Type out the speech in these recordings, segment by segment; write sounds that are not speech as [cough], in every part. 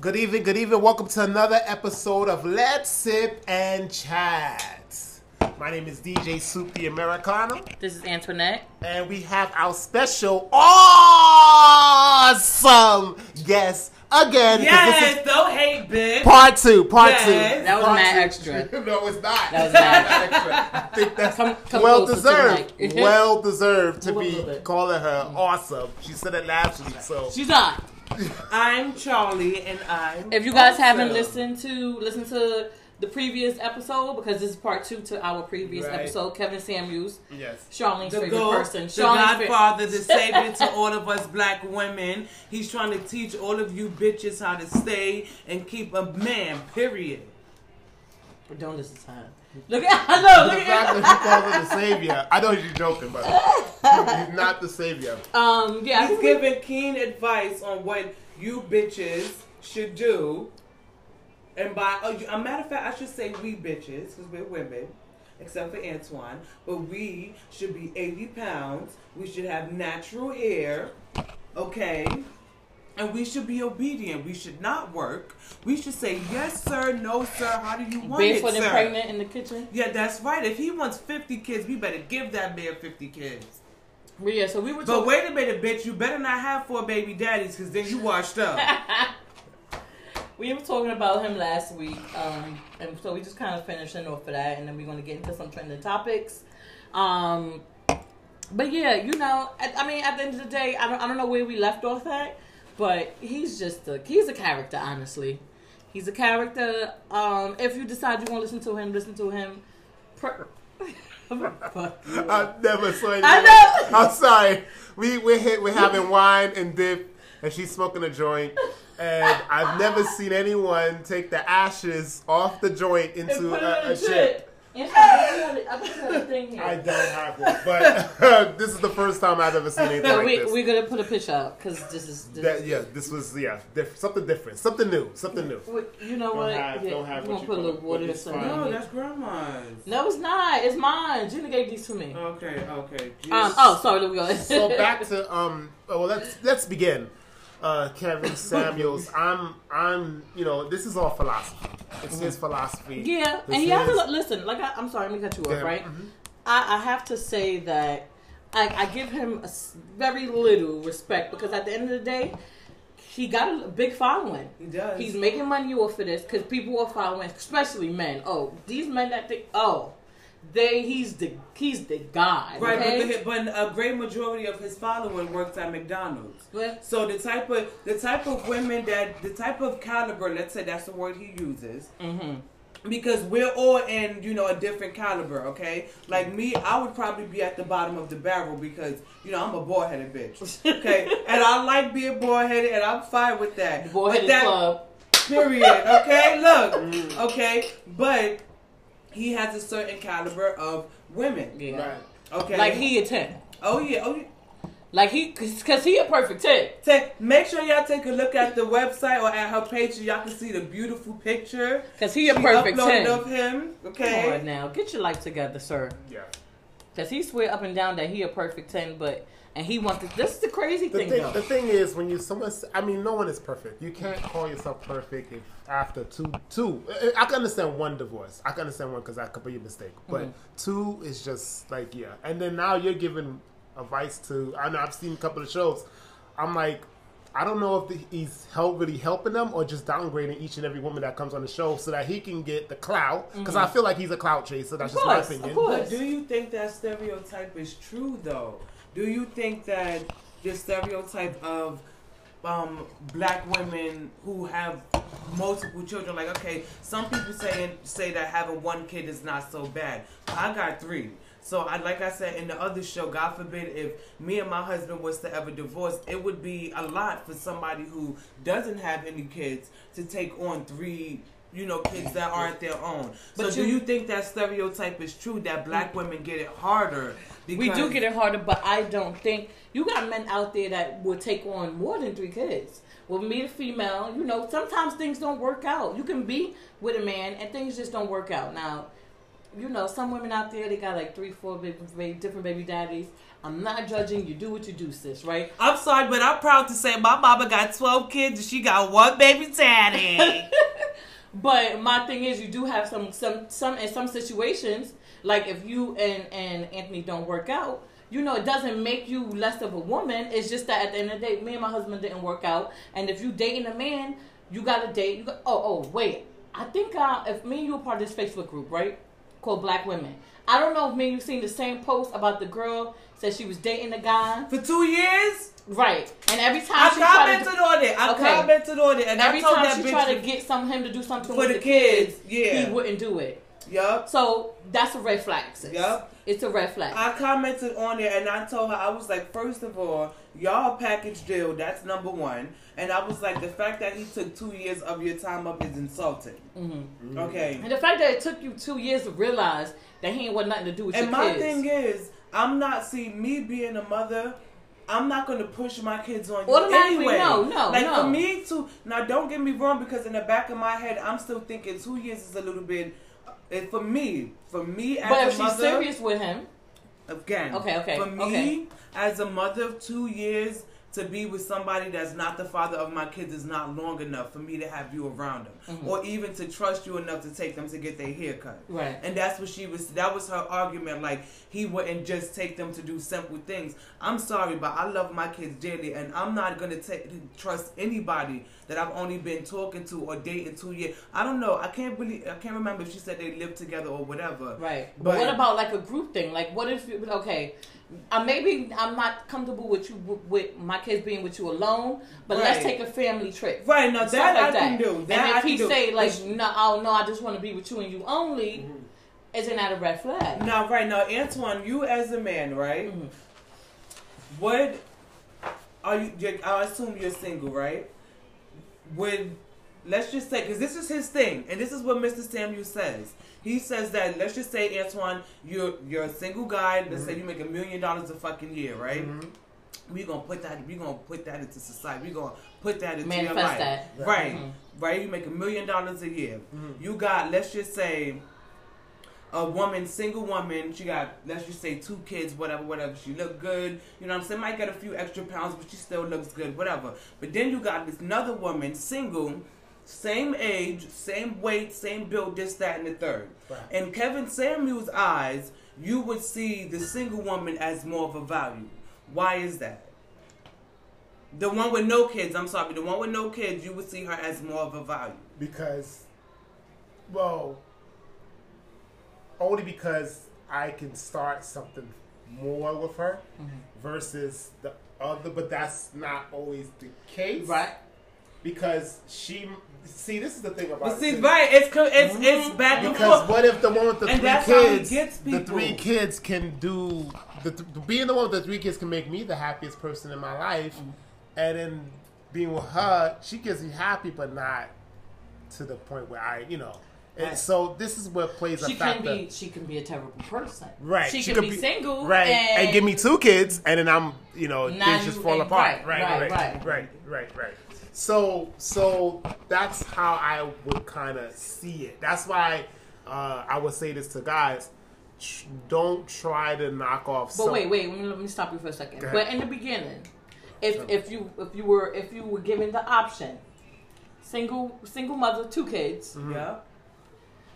Good evening, good evening. Welcome to another episode of Let's Sip and Chat. My name is DJ Soup the Americano, This is Antoinette. and we have our special awesome guest again. Yes, This is don't hate, bitch. part two, part Yes. two. That was Part mad two. extra. [laughs] no, it's not. That was mad extra. [laughs] I think that's Come- come well deserved. well deserved to [laughs] be calling her awesome. She said it last week, so She's not. I'm Charlie, and I'm. If you guys awesome. haven't listened to listen to the previous episode, because this is part two to our previous Right. episode, Kevin Samuels, yes. Charlene's the favorite person. the Charlene's fa- Godfather, the [laughs] savior to all of us black women. He's trying to teach all of you bitches how to stay and keep a man. Period. But don't listen to her. Look at [laughs] I know. The Look fact at that she calls her the savior, I know you're joking, but [laughs] he's not the savior. Um. Yeah. He's [laughs] giving keen advice on what you bitches should do. And by oh, you- a matter of fact, I should say we bitches because we're women, except for Antoine. But we should be eighty pounds. We should have natural hair, okay. And we should be obedient. We should not work. We should say yes, sir, no, sir. How do you want it, barefoot and sir? pregnant in the kitchen. Yeah, that's right. If he wants fifty kids, we better give that man fifty kids. But yeah. So we were. But talking- wait a minute, bitch. You better not have four baby daddies because then you washed up. [laughs] We were talking about him last week, um, and so we just kind of finishing off for that, and then we're going to get into some trending topics. Um, but yeah, you know, I, I mean, at the end of the day, I don't, I don't know where we left off at, but he's just a he's a character, honestly. He's a character. Um, if you decide you want to listen to him, listen to him. Per-. [laughs] I never saw anything. I know. I'm sorry. We we're hit, we're having wine and dip, and she's smoking a joint. And I've never seen anyone take the ashes off the joint into put it a, in a a chip. Chip. And so I bet you had a- I bet you had a thing here. I don't have one, but [laughs] this is the first time I've ever seen anything But like we, this. we're gonna put a picture up because this is this That, yeah, this was yeah, diff- something different, something new, something new. Wait, You know Don't what? have- yeah, don't have we're what gonna you put a little water but or something. no, that's grandma's. No, it's not. It's mine. Gina gave these to me. Okay, okay. Um. Oh, sorry. There we go. So back [laughs] to um. Well, let's let's begin. Uh, Kevin Samuels. [laughs] I'm I'm you know this is all philosophy. It's his philosophy. yeah, This and he has to listen. Like I, I'm sorry, let me cut you off. Yeah, Right. mhm. I, I have to say that I, I give him a s- very little respect because at the end of the day, he got a big following. he does. He's making money off of this because people are following, especially men. Oh, these men that think, oh, they he's the he's the guy. right, okay? but, the, but a great majority of his following works at McDonald's. But- So the type of the type of women that the type of caliber, let's say that's the word he uses, Mhm. because we're all in you know a different caliber okay like me i would probably be at the bottom of the barrel because you know i'm a bald-headed bitch [laughs] okay and i like being bald-headed and i'm fine with that The boy But headed that- club. period okay look okay but he has a certain caliber of women Yeah. Right. okay Like he a ten. oh yeah oh yeah Like he, cause, cause he a perfect ten. Take, make sure y'all take a look at the website or at her page so y'all can see the beautiful picture Cause he a she perfect uploaded ten. of him okay Come on now, get your life together, sir. Yeah. Cause he swear up and down that he a perfect ten, but and he wants this is the crazy The thing, thing, though. the thing is, when you someone, I mean, no one is perfect. You can't call yourself perfect if after two, two. I- I can understand one divorce. I can understand one because that could be a mistake. But Mm-hmm. two is just like yeah. And then now you're giving advice to. I know I've seen a couple of shows. I'm like, I don't know if the, he's help really helping them or just downgrading each and every woman that comes on the show so that he can get the clout. Because I feel like he's a clout chaser. That's Mm-hmm. Of just my opinion. of course. But do you think that stereotype is true though? Do you think that the stereotype of um, black women who have multiple children, like okay, some people say say that having one kid is not so bad. I got three. So I like I said in the other show, God forbid if me and my husband was to ever divorce, it would be a lot for somebody who doesn't have any kids to take on three you know, kids that aren't their own. But so do you- you think that stereotype is true that black mm. women get it harder? We do get it harder, but I don't think you got men out there that will take on more than three kids. With me, the female, you know, sometimes things don't work out. You can be with a man and things just don't work out. Now, you know, some women out there they got like three, four baby, baby, different baby daddies. I'm not judging. You do what you do, sis. Right? I'm sorry, but I'm proud to say my mama got 12 kids and she got one baby daddy. [laughs] But my thing is, you do have some some some in some situations, like if you and and Anthony don't work out, you know, it doesn't make you less of a woman. It's just that at the end of the day, me and my husband didn't work out, and if you dating a man, you got to date. You got, oh oh wait, I think uh, if me and you are part of this Facebook group, right, called Black Women. I don't know if me and you seen the same post about the girl said she was dating a guy, For two years, right? And every time I she tried to commented on it. I Okay. commented on it, and Every I told time that she bitch tried to get some him to do something for with the the kids, kids. Yeah. he wouldn't do it. Yup. So that's a red flag. Sis. Yup. It's a red flag. I commented on it and I told her I was like, first of all, y'all package deal. That's number one. And I was like, the fact that he took two years of your time up is insulting. hmm Okay. And the fact that it took you two years to realize that he ain't want nothing to do with And your my thing is, I'm not see me being a mother. I'm not gonna push my kids on you anyway. no, no, like no. for me to now, don't get me wrong, because in the back of my head, I'm still thinking two years is a little bit. uh, For me, for me as but if she's mother, serious with him, again. Okay, okay, For me, okay. as a mother of two years, to be with somebody that's not the father of my kids is not long enough for me to have you around them, Mhm. or even to trust you enough to take them to get their hair cut. right? And that's what she was. That was her argument. Like he wouldn't just take them to do simple things. I'm sorry, but I love my kids dearly, and I'm not gonna take trust anybody that I've only been talking to or dating two years. I don't know. I can't really. I can't remember if she said they lived together or whatever. Right. But, But- what about like a group thing? Like, what if okay, uh, maybe I'm not comfortable with you with, my kids being with you alone, but let's take a family trip. Right now, that like I that. can do. That and I if he can do. say like, no, oh no, I just want to be with you and you only, Mm-hmm. isn't that a red flag? Now, right now, Antoine, you as a man, right? Mhm. Would are you? you- I assume you're single, right? Would let's just say because this is his thing, and this is what Mr. Samuel says. He says that let's just say Antoine, you're you're a single guy. Let's say you make a million dollars a fucking year, right? Mhm. We gonna put that. We gonna put that into society. We gonna put that into your life, that. right? Mhm. Right. You make a million dollars a year. Mhm. You got let's just say a woman, single woman, she got let's just say two kids, whatever, whatever. She look good, you know what I'm saying? Might get a few extra pounds, but she still looks good, whatever. But then you got this another woman, single, same age, same weight, same build, this, that, and the third. Right. In Kevin Samuel's eyes, you would see the single woman as more of a value. Why is that? The one with no kids, I'm sorry, the one with no kids, you would see her as more of a value. because, well, only because I can start something more with her mm-hmm. versus the other, but that's not always the case, Right. Because she, see, this is the thing about But it, see, too. right, it's co- it's it's back and Because forth. what if the one with the And three that's how he kids, gets the three kids can do the th- being the one with the three kids can make me the happiest person in my life, Mm-hmm. and then being with her, she gets me happy, but not to the point where I, you know. And Right. so this is what plays She a can factor. be she can be a terrible person. Right, She, she can could be, be- single. right, and, and, give me two kids, and then I'm, you know, things just fall apart. right, Right, right, right, right. right, right, right, So, so that's how I would kind of see it. That's why uh, I would say this to guys: tr- don't try to knock off. But some- wait, wait. Let me, let me stop you for a second. But in the beginning, if if you if you were if you were given the option, single single mother, two kids, Yeah.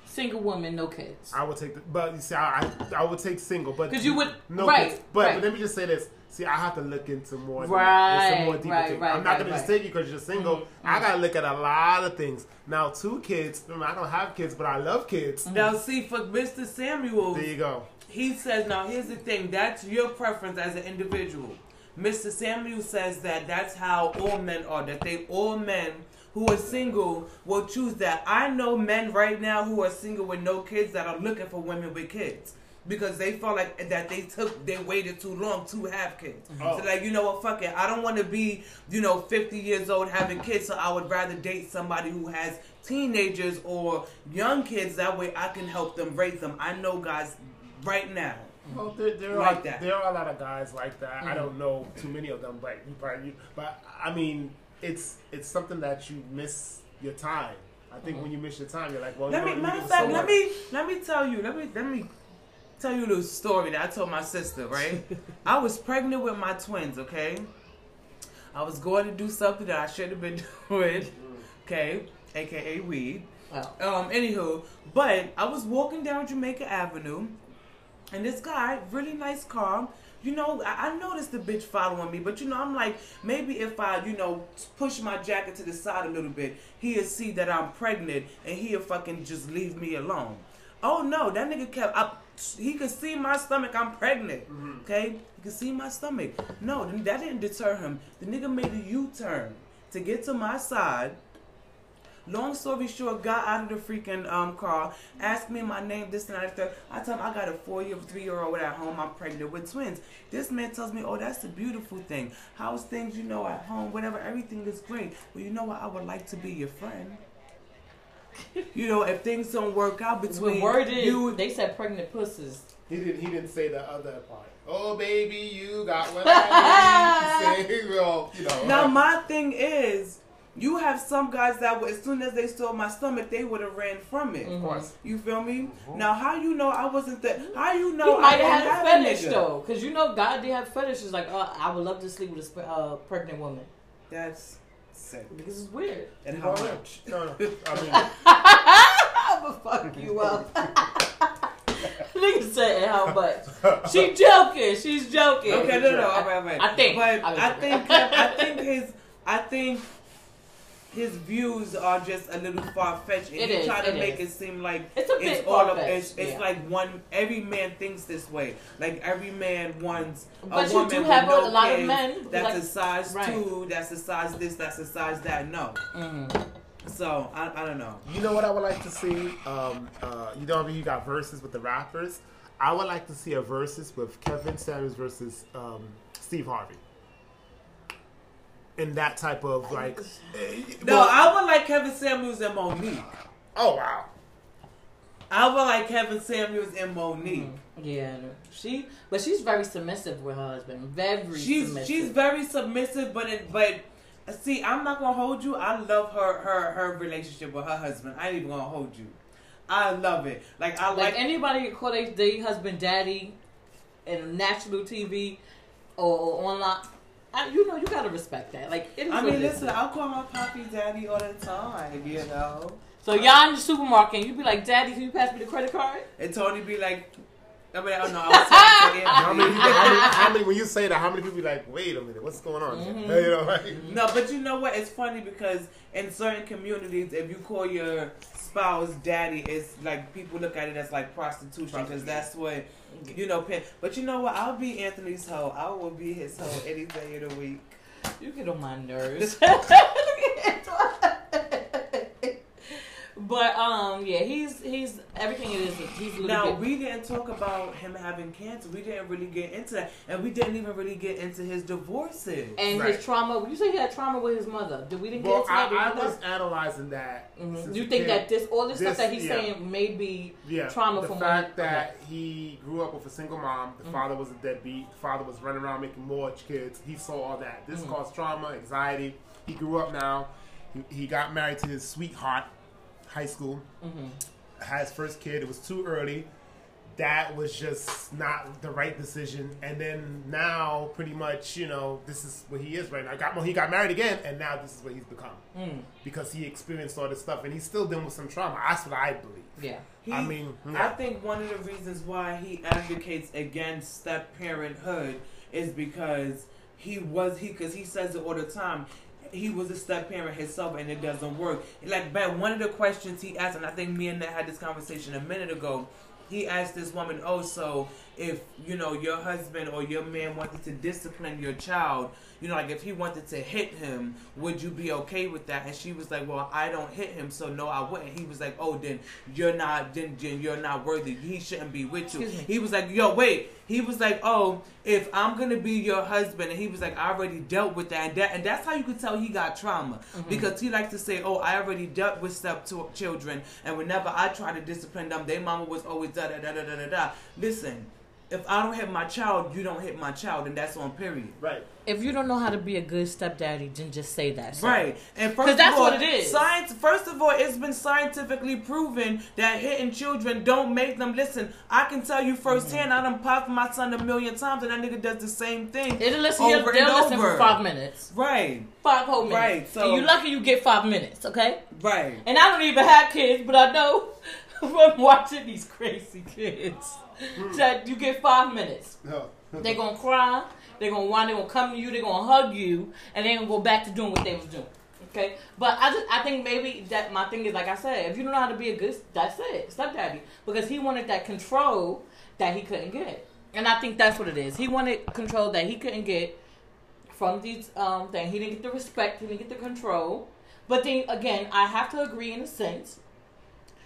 single woman, no kids. I would take the, but you see, I, I, I would take single, but because you would- no, right, kids. But, right. but let me just say this: see, I have to look into more, Right, a more deeper right, thing. right, I'm not right, gonna just take you because you're single. Mhm, I gotta look at a lot of things. Now, two kids. I don't have kids, but I love kids. Now, see, for Mr. Samuel, There you go. he says, now here's the thing that's your preference as an individual. Mr. Samuel says that that's how all men are, that they all men who are single will choose that. I know men right now who are single with no kids that are looking for women with kids. Because they felt like that they took, they waited too long to have kids. Oh. So like, you know what, fuck it. I don't want to be, you know, 50 years old having kids, so I would rather date somebody who has teenagers or young kids. That way I can help them raise them. I know guys right now. Well, there, there Like are that. there are a lot of guys like that. I Mhm. don't know too many of them, but you probably. But I mean, it's it's something that you miss your time. I think when you miss your time, you're like, well, Let you me, know, matter you of fact, so let much. me let me tell you, let me let me tell you a little story that I told my sister. Right, [laughs] I was pregnant with my twins. Okay, I was going to do something that I should have been [laughs] doing. Okay, aka weed. Um, anywho, but I was walking down Jamaica Avenue, and this guy, really nice car. You know, I, I noticed the bitch following me, but you know, I'm like, maybe if I, you know, push my jacket to the side a little bit, he'll see that I'm pregnant and he'll fucking just leave me alone. Oh no, that nigga kept up. He could see my stomach. I'm pregnant. Okay, he could see my stomach. No, that didn't deter him. The nigga made a U-turn to get to my side. Long story short, got out of the freaking um, car, asked me my name, this and that. I tell him I got a four year, three year old at home. I'm pregnant with twins. This man tells me, oh, that's the beautiful thing. How's things, you know, at home, whatever, everything is great. Well, you know what? I would like to be your friend. You know, if things don't work out the between word is, you, they said pregnant pussies. He didn't. He didn't say the other part. Oh baby, you got what [laughs] I need. Say, well, you know. Now my thing is, you have some guys that would, as soon as they saw my stomach, they would have ran from it. Of course. Mm-hmm. You feel me? Mm-hmm. Now how you know I wasn't that? How you know he might I didn't have had a have fetish nigga? though, because you know God did have fetishes. Like, oh, I would love to sleep with a uh, pregnant woman That's sick. because it's weird. And how know, much? No, no. [laughs] I mean, I'ma fuck you up. [laughs] Nigga said how much? [laughs] She joking. She's joking. Okay, no, no, all right, all right. I think- but I I, think, I think his, I think his views are just a little far fetched, and It he is, try to it make is. it seem like It's a bit all of far-fetched, it's, it's yeah. like one. Every man thinks this way. Like every man wants But a you woman do with have a no lot of kids men That's like- a size right. two. That's a size this. That's a size that. No. Mhm. So I, I don't know. you know what I would like to see? Um, uh, you know, I mean, you got verses with the rappers. I would like to see a versus with Kevin Sanders versus um, Steve Harvey. In that type of like, eh, No, well- I would like Kevin Samuels and Mo'Nique. oh wow, I would like Kevin Samuels and Mo'Nique. Yeah, she, but she's very submissive with her husband. Very She's submissive. she's very submissive, but it, but see, I'm not gonna hold you. I love her her her relationship with her husband. I ain't even gonna hold you. I love it. Like I like, like. anybody who call their their husband daddy in national TV or, or online. I, you know, you gotta respect that. Like, it is I mean, listen, I'll call my poppy daddy all the time, you know. So y'all in the supermarket, and you be like, "Daddy, can you pass me the credit card?" And Tony be like, I mean, I don't know. I was [laughs] talking to how many, Anthony. people, how, many, how many? When you say that, how many people be like, wait a minute, what's going on? Mhm. [laughs] You know, like, No, but you know what? It's funny because in certain communities, if you call your spouse daddy, it's like people look at it as like prostitution because that's what Mm-hmm. you know. pin- But you know what? I'll be Anthony's hoe. I will be his hoe any day of the week. You get on my nerves. [laughs] [laughs] but um, yeah, he's he's everything it is. He's a little Now bit. we didn't talk about him having cancer. We didn't really get into that, and we didn't even really get into his divorces. and Right. his trauma. You say he had trauma with his mother. Did we didn't well, get into that? Did I, I we do was analyzing that. Mhm. You think kid. that this all this, This- stuff that he's yeah. saying may be yeah, trauma the from fact when- that he grew up with a single mom. The Mhm. father was a deadbeat. The father was running around making more kids. He saw all that. This Mhm. caused trauma, anxiety. He grew up now. He, he got married to his sweetheart, high school. mhm. Had his first kid. It was too early. That was just not the right decision. And then now, pretty much, you know, this is what he is right now. Got well, he got married again, and now this is what he's become Mm, because he experienced all this stuff, and he's still dealing with some trauma. That's what I believe. yeah. He, I mean, I think one of the reasons why he advocates against step parenthood is because he was he because he says it all the time. He was a step parent himself, and it doesn't work. Like, but one of the questions he asked, and I think me and Nat had this conversation a minute ago. He asked this woman, "Oh, so if you know your husband or your man wanted to discipline your child, you know, like if he wanted to hit him, would you be okay with that?" And she was like, "Well, I don't hit him, so no, I wouldn't." He was like, "Oh, then you're not, then, then you're not worthy. He shouldn't be with you." He was like, "Yo, wait." He was like, "Oh, if I'm gonna be your husband," and he was like, "I already dealt with that," and that, and that's how you could tell he got trauma mm-hmm. because he likes to say, "Oh, I already dealt with stuff to- children, and whenever I try to discipline them, their mama was always da da da da da da da." Listen, if I don't hit my child, you don't hit my child, and that's on period. Right. If you don't know how to be a good stepdaddy, then just say that. sir. Right, And first that's of all, what it is. Science. First of all, it's been scientifically proven that hitting children don't make them listen. I can tell you firsthand. Mm-hmm. I done popped my son a million times, and that nigga does the same thing. It'll listen. over They'll and listen for five minutes. Right, Five whole minutes. Right, so- and you lucky you get five minutes. Okay. right. And I don't even have kids, but I know from [laughs] watching these crazy kids that you get five minutes. No. They're gonna cry. They're gonna whine. They're gonna come to you. They're gonna hug you, and they're gonna go back to doing what they was doing. Okay, but I just I think maybe that my thing is like I said, if you don't know how to be a good, that's it, stepdaddy, because he wanted that control that he couldn't get, and I think that's what it is. He wanted control that he couldn't get from these um things. He didn't get the respect. He didn't get the control. But then again, I have to agree in a sense.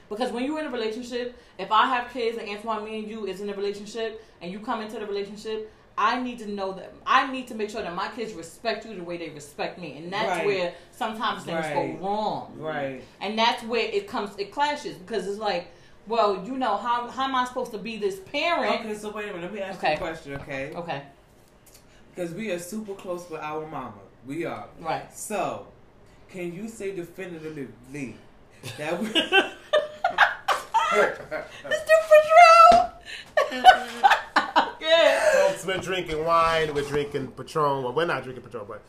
Because when you're in a relationship, if I have kids and Antoine, me and you is in a relationship, and you come into the relationship, I need to know that I need to make sure that my kids respect you the way they respect me, and that's Right. where sometimes things Right. go wrong, Right. and that's where it comes, it clashes because it's like, well, you know, how how am I supposed to be this parent? Okay, so wait a minute. Let me ask Okay. you a question, okay? Okay, Because we are super close with our mama. We are. right. So, can you say definitively that we, [laughs] Mr. Patrol. [laughs] yeah. Folks, we're drinking wine. We're drinking Patron. Well, we're not drinking Patron, but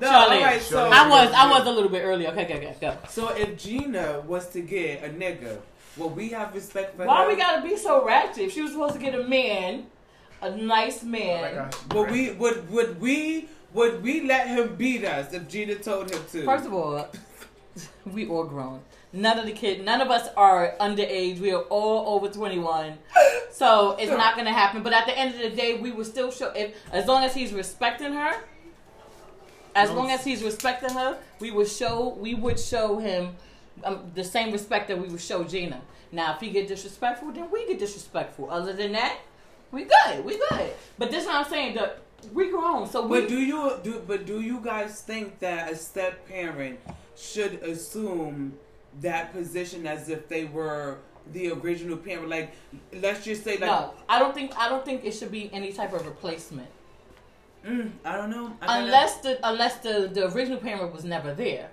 no, Charlie. all right, so Charlie. I was I was a little bit early. Okay, okay, okay, go. So if Gina was to get a nigga, well, we have respect for Why her? we gotta be so ratchet? If She was supposed to get a man, a nice man. like I- Would we would would we would we let him beat us if Gina told him to? First of all, [laughs] we all grown. None of the kids, none of us are underage. We are all over twenty one, [gasps] so it's not gonna happen. But at the end of the day, we will still show if as long as he's respecting her. As long as he's respecting her, we would show we would show him um, the same respect that we would show Gina. Now, if he get disrespectful, then we get disrespectful. Other than that, we good, we good. But this is what I'm saying. The we grown, so we But do you do? But do you guys think that a step parent should assume that position as if they were the original parent? Like, let's just say, like, no, I don't think I don't think it should be any type of replacement mm, I don't know. I unless the unless the the original parent was never there,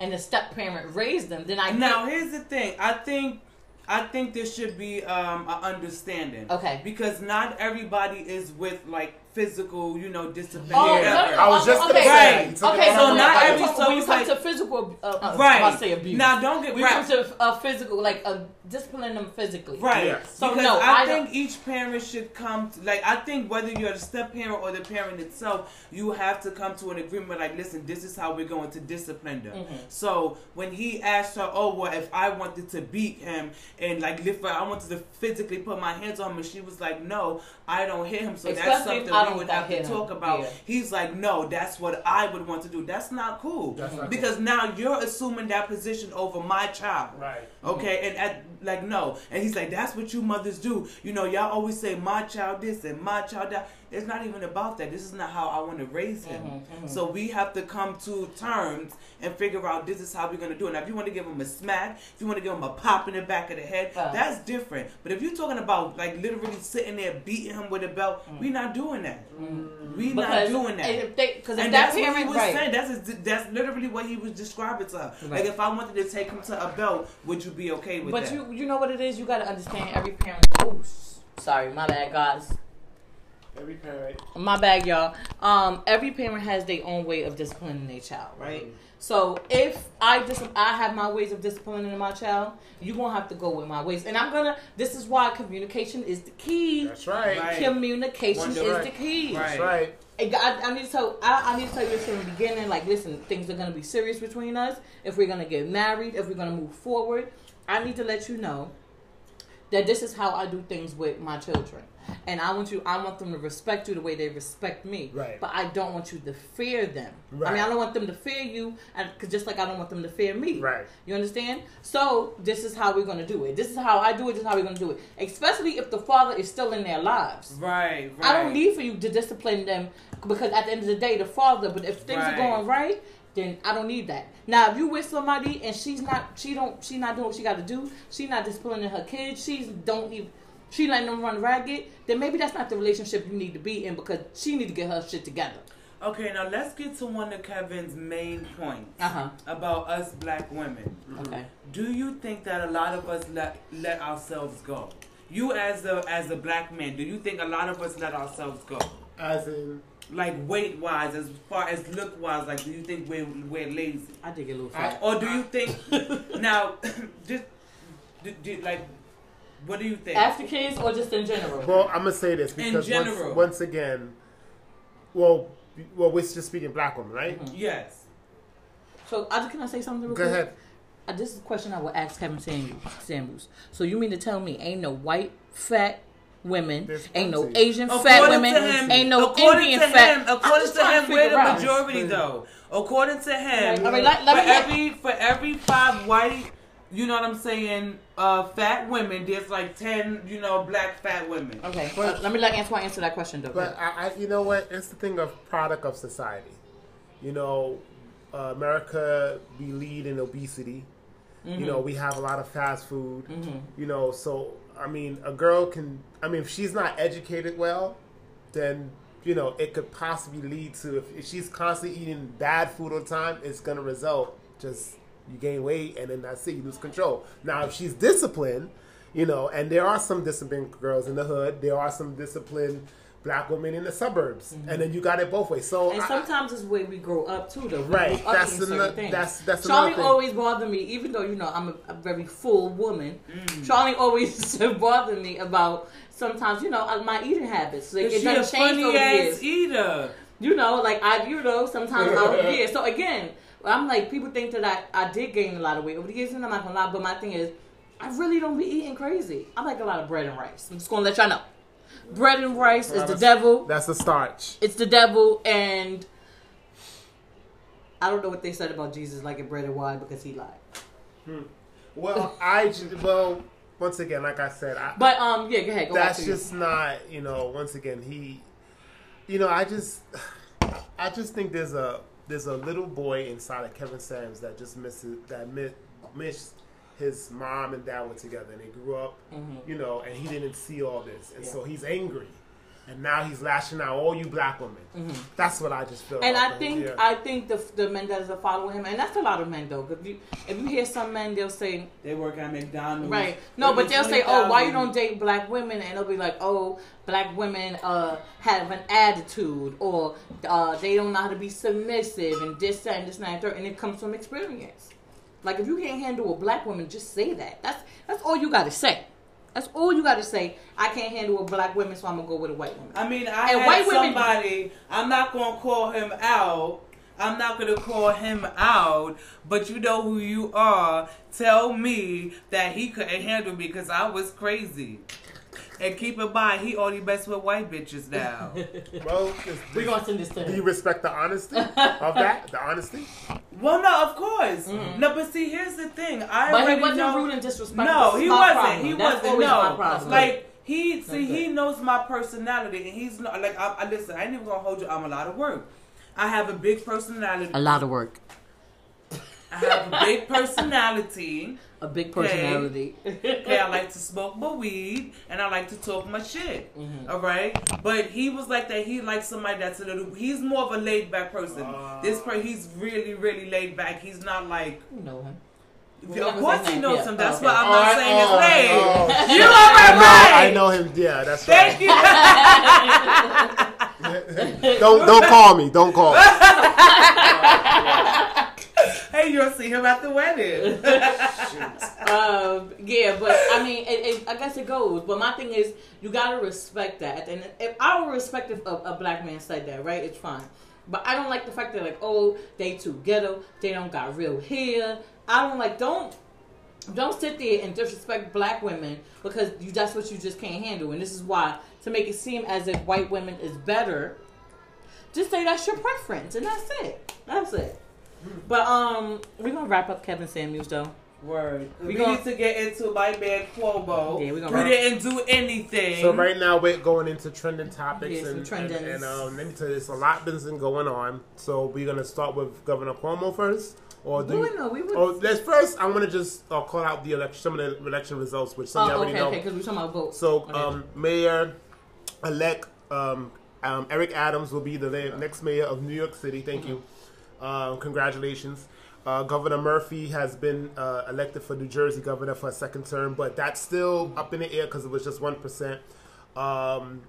and the step parent raised them. Then I Now here's the thing. I think I think there should be um an understanding. Okay. Because not everybody is with like physical, you know, discipline. Oh, or no, no, no, I was just okay, gonna right. you took it Okay, so out. not Like, every so so when you it's come like- to physical, uh, uh, Right. I say abuse. Now don't get we right. come to uh, physical, like uh, discipline them physically. Right. Yeah. So, because no, I, I think don't- each parent should come to, like I think whether you're the step parent or the parent itself, you have to come to an agreement like listen, this is how we're going to discipline them. Mhm. So when he asked her, Oh well if I wanted to beat him and like lift her I wanted to physically put my hands on him and she was like, No, I don't hit him. So that's Especially if something I we don't would have to talk about. Yeah. He's like, No, that's what I would want to do. That's not cool. That's not because now you're assuming that position over my child. Right. Okay, and at like no, and he's like, that's what you mothers do. You know, y'all always say my child this and my child that. It's not even about that. This is not how I want to raise him. Mhm, mhm. So we have to come to terms and figure out this is how we're gonna do it. Now, if you want to give him a smack, if you want to give him a pop in the back of the head, Uh. that's different. But if you're talking about like literally sitting there beating him with a belt, Mm. we're not doing that. Mm-hmm. We not Because doing that. Because if And that that's what he was right? saying. That's that's literally what he was describing to her. Right. Like if I wanted to take him to a belt, would you be okay with But that? you, you know what it is. You got to understand every parent. Oh, sorry, my bad, guys. Every parent. My bad, y'all. Um, every parent has their own way of disciplining their child, right? Mhm. So if I dis- I have my ways of disciplining my child, you gonna have to go with my ways, and I'm gonna. This is why communication is the key. That's right. Right. Communication Wonder is right. the key. Right. That's right. I, I need to tell I, I need to tell you this from the beginning. Like, listen, things are gonna be serious between us. If we're gonna get married, if we're gonna move forward, I need to let you know that this is how I do things with my children, and I want you. I want them to respect you the way they respect me. Right. But I don't want you to fear them. Right. I mean, I don't want them to fear you, and cause just like I don't want them to fear me. Right. You understand? So this is how we're gonna do it. This is how I do it. This is how we're gonna do it. Especially if the father is still in their lives. Right, right. I don't need for you to discipline them because at the end of the day, the father. But if things Right. are going right, then I don't need that. Now, if you with somebody and she's not, she don't, she not doing what she got to do. She not disciplining her kids. She's don't even. she letting them run ragged, then maybe that's not the relationship you need to be in because she need to get her shit together. Okay, now let's get to one of Kevin's main points Uh huh. about us black women. Okay. Do you think that a lot of us let let ourselves go? You as a as a black man, do you think a lot of us let ourselves go? As in, Like weight wise, as far as look wise, like do you think we're we're lazy? I did get a little I- fat. Or do you think [laughs] now [coughs] just do, do, like what do you think? After kids or just in general? well, I'm gonna say this In because general. once, once again, well, well, we're just speaking black women, right? Mhm. yes. So I just can I say something real Go quick? ahead. Uh, this is a question I will ask Kevin Samuels. Samuels. So you mean to tell me ain't no white fat women, ain't no plenty. Asian fat women, him, ain't no according Indian to fat. him, I'm according to him, we're figure the out. majority though. According to him, All right, let- let for every for every five white, you know what I'm saying, uh, fat women, there's like ten, you know, black fat women. Okay, But- uh, let me let Antoine answer that question though. But I, I, you know what? It's the thing of product of society. You know, uh, America we lead in obesity. You know, we have a lot of fast food. Mhm. You know, so I mean, a girl can. I mean, if she's not educated well, then you know it could possibly lead to if, if she's constantly eating bad food all the time, it's gonna result just you gain weight and then that's it, you lose control. Now, if she's disciplined, you know, and there are some disciplined girls in the hood, there are some disciplined black women in the suburbs, and then you got it both ways. So And I- sometimes it's the way we grow up too, though. Right, grow up that's eating certain ano- things. that's- that's Charlie another thing. Charlie always bothered me, even though you know I'm a, a very full woman. Mm. Charlie [laughs] always [laughs] used to bother me about sometimes you know uh, my eating habits. Like, it she a doesn't change funny over ass years. eater? You know, like I, you know, sometimes I'll [laughs] yeah. So again, I'm like people think that I, I did gain a lot of weight over the years, and I'm not gonna lie. But my thing is, I really don't be eating crazy. I like a lot of bread and rice. I'm just gonna let y'all know. Bread and rice is the devil. that's the starch. It's the devil, and I don't know what they said about Jesus like liking bread and wine because he lied. Well, I ju- well once again, like I said, I, But um, yeah, go ahead. Go that's just not you know once again he you know i just i just think there's a there's a little boy inside of kevin sams that just misses that mi- missed his mom and dad were together and they grew up Mhm. you know and he didn't see all this and Yeah. so he's angry and now he's lashing out all you black women Mhm. that's what i just feel And about I him, think yeah. I think the the men that are following him, and that's a lot of men though. If you if you hear some men, they'll say They work at McDonald's. Right. No, but they'll say, "Oh, why you don't date black women?" And they'll be like, "Oh, black women uh have an attitude, or uh they don't know how to be submissive, and this that, and this and that, and it comes from experience. Like if you can't handle a black woman, just say that. That's that's all you got to say. That's all you got to say. I can't handle a black woman, so I'm gonna go with a white woman. I mean, I And had white women- somebody. I'm not gonna call him out. I'm not gonna call him out. But you know who you are. Tell me that he couldn't handle me because I was crazy. And keep in mind, he only mess with white bitches now. [laughs] well We're gonna send this to him. do you respect the honesty [laughs] of that the honesty well, no, of course. No, but see, here's the thing. I Mm-hmm. But he already wasn't know. rude and disrespectful. No, he wasn't. problem. He That's wasn't. always my No, problem. like he see, he knows my personality, and he's not like I, I listen. I ain't even gonna hold you. I'm a lot of work. I have a big personality. a lot of work, I have a big personality. A big personality. [laughs] Okay, I like to smoke my weed and I like to talk my shit. Mhm. All right, but he was like that. He likes somebody that's a little. He's more of a laid back person. this per, he's really, really laid back. He's not like. You know him. of course, he knows him. That's Okay. why I'm Oh, not I- saying oh, his name. oh, You shit. are I know, right. I know him. Yeah, that's Thank right. you. [laughs] don't don't call me. Don't call. me. [laughs] you'll see him at the wedding. [laughs] um, yeah, but I mean, it, it, I guess it goes. But my thing is, you gotta respect that. And if I would respect if a, a black man said that, right? It's fine. But I don't like the fact that like, oh, they too ghetto. They don't got real hair. I don't like. Don't don't sit there and disrespect black women because you that's what you just can't handle. And this is why to make it seem as if white women is better. Just say that's your preference, and that's it. That's it. But um, we're gonna wrap up Kevin Samuels though. Word. We We, gon- need to get into my man Cuomo. Yeah, we gonna we didn't do anything. So right now we're going into trending topics Yeah, and, trendings. and, and um, let me tell you, there's a lot been going on. So we're gonna start with Governor Cuomo first, Or do We you- would know, we would- Oh, let's first. I want to just uh, call out the election, some of the election results, which some of Oh, you already okay, know. okay, because we're talking about votes. So, Okay. um, Mayor elect um, um, Eric Adams will be the next mayor of New York City. Thank you. Um, congratulations. Uh, governor Murphy has been uh, elected for New Jersey governor for a second term, but that's still up in the air because it was just 1%. Um,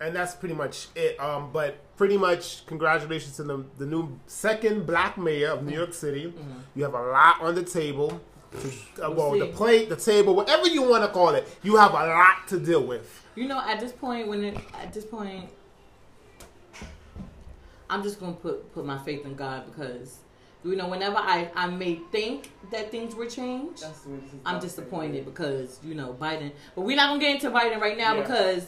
and that's pretty much it. Um, but pretty much, congratulations to the, the new second black mayor of New York City. You have a lot on the table. To, uh, well, the plate, the table, whatever you want to call it, you have a lot to deal with. You know, at this point, when it, at this point, I'm just gonna put put my faith in God because you know, whenever I I may think that things were changed, That's what I'm about. disappointed because you know Biden. But we're not gonna get into Biden right now Yeah. because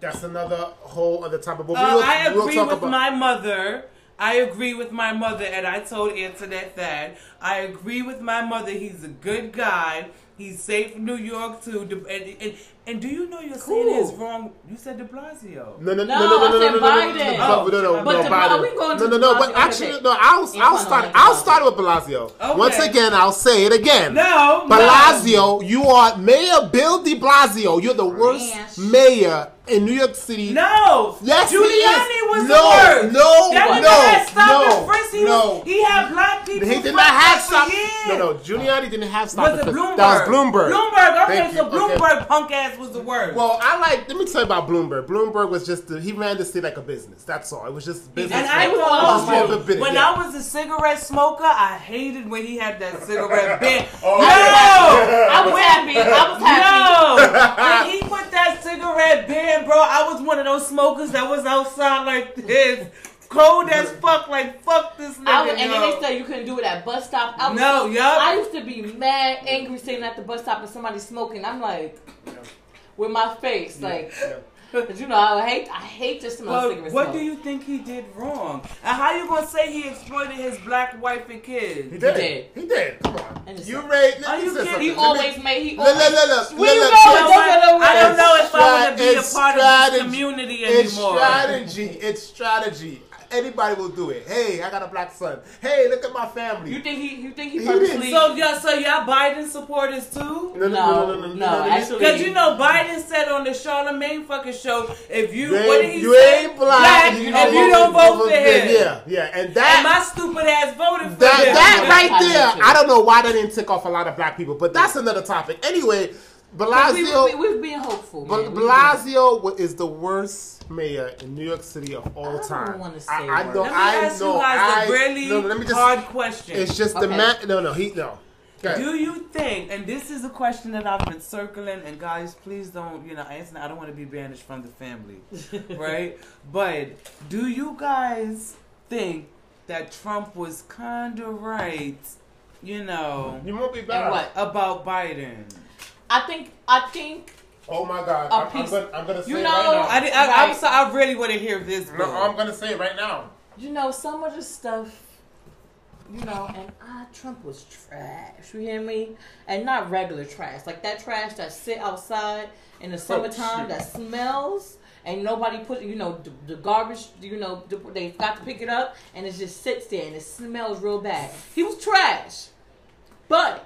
That's another whole other topic. But Uh, we'll, I we'll agree talk with about. my mother. I agree with my mother, and I told Antoinette that. I agree with my mother. He's a good guy. He's safe in New York too. And, and, and do you know you're saying Who? is wrong? You said De Blasio. no, no, no, No, no, no, no, I no, said no, no, Biden. no, no, Oh, no, no, but no, the- Biden. are we going no, to no, no, but Blasio? actually, Okay. no. I'll, It's I'll fine, start. I'll I'll let start with Blasio. Okay. Once again, I'll say it again. No, no. Blasio, you are Mayor Bill De Blasio. You're the worst Yes. mayor in New York City. No. Yes, he Giuliani is. was No, the worst. no, that no, nigga had stop no, and. He, no. was, he had black people. He did not have for stop. No, no, Giuliani didn't have stop. Was it. Bloomberg? That was Bloomberg. Bloomberg. Okay, Thank so you. Okay. Bloomberg punk ass was the worst. Well, I like. Let me tell you about Bloomberg. Bloomberg was just the, he ran the city like a business. That's all. It was just business. And I It was told all you, about when Yeah. I was a cigarette smoker, I hated when he had that cigarette [laughs] band. Oh, no, I was happy. I was happy. no. when he put that cigarette band, bro, I was one of those smokers that was outside like this, cold as fuck. Like fuck this nigga. I was, and then they said you couldn't do it at bus stop. I was No, so- yup. I used to be mad, angry, sitting at the bus stop and somebody smoking. I'm like, with my face, like, Cause you know I hate I hate to smell But cigarette what smoke. do you think he did wrong? And how you gonna say he exploited his black wife and kids? He did. did. He did. Come on. And You like- raised. Are you kidding? He always made he Look, look, always, look, look. Where you look, look. Don't get. I don't know if I want to be a It's part of strategy. this community anymore. It's strategy. It's strategy. Anybody will do it. Hey, I got a black son. Hey, look at my family. You think he you think he He purposely So y'all, so y'all Biden supporters too? no, no, no, no, no, actually- Because you know Biden said on the Charlamagne fucking show, if you, You what did he say? you say? ain't black. if you don't vote for him. Yeah, yeah, and And that. my stupid ass voted for That, him. that right there. I don't know why that didn't tick off a lot of black people, but that's another topic. Anyway, Blasio, we, we're being hopeful. Bl- man. Blasio wa- is the worst mayor in New York City of all time. I don't time. wanna say I, I worst. know. Let me I ask know. you guys I, a really no, no, let me just. hard question. It's just the Okay. man. No, no, he no. Go. Do you think, and this is a question that I've been circling, and guys, please don't, you know, answer. I don't want to be banished from the family, [laughs] right? But do you guys think that Trump was kind of right, you know, You won't be And back. what? about Biden? I think I think Oh my God! A I'm, I'm, gonna, I'm gonna say you it know- right I, now. did- I, I'm Right. sorry, I really want to hear this. No, bro. I'm gonna say it right now. you know some of the stuff. You know, and ah, Trump was trash. You hear me? And not regular trash, like that trash that sit outside in the summertime shit. that smells, and nobody put. You know, the, the garbage. You know, the, they got to pick it up, and it just sits there and it smells real bad. He was trash, but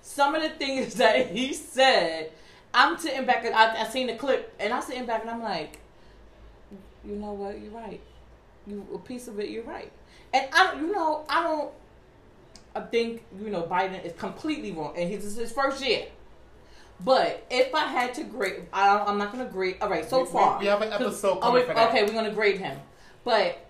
some of the things [laughs] that he said, I'm sitting back and I, I seen the clip, and I'm sitting back and I'm like, you know what? You're right. You a piece of it. You're right. And I, don't- you know, I don't. I think you know Biden is completely wrong, and he's his first year. But if I had to grade, I, I'm not going to grade. All right, so We- far we have an episode oh, coming wait, for that. Okay, we're going to grade him, but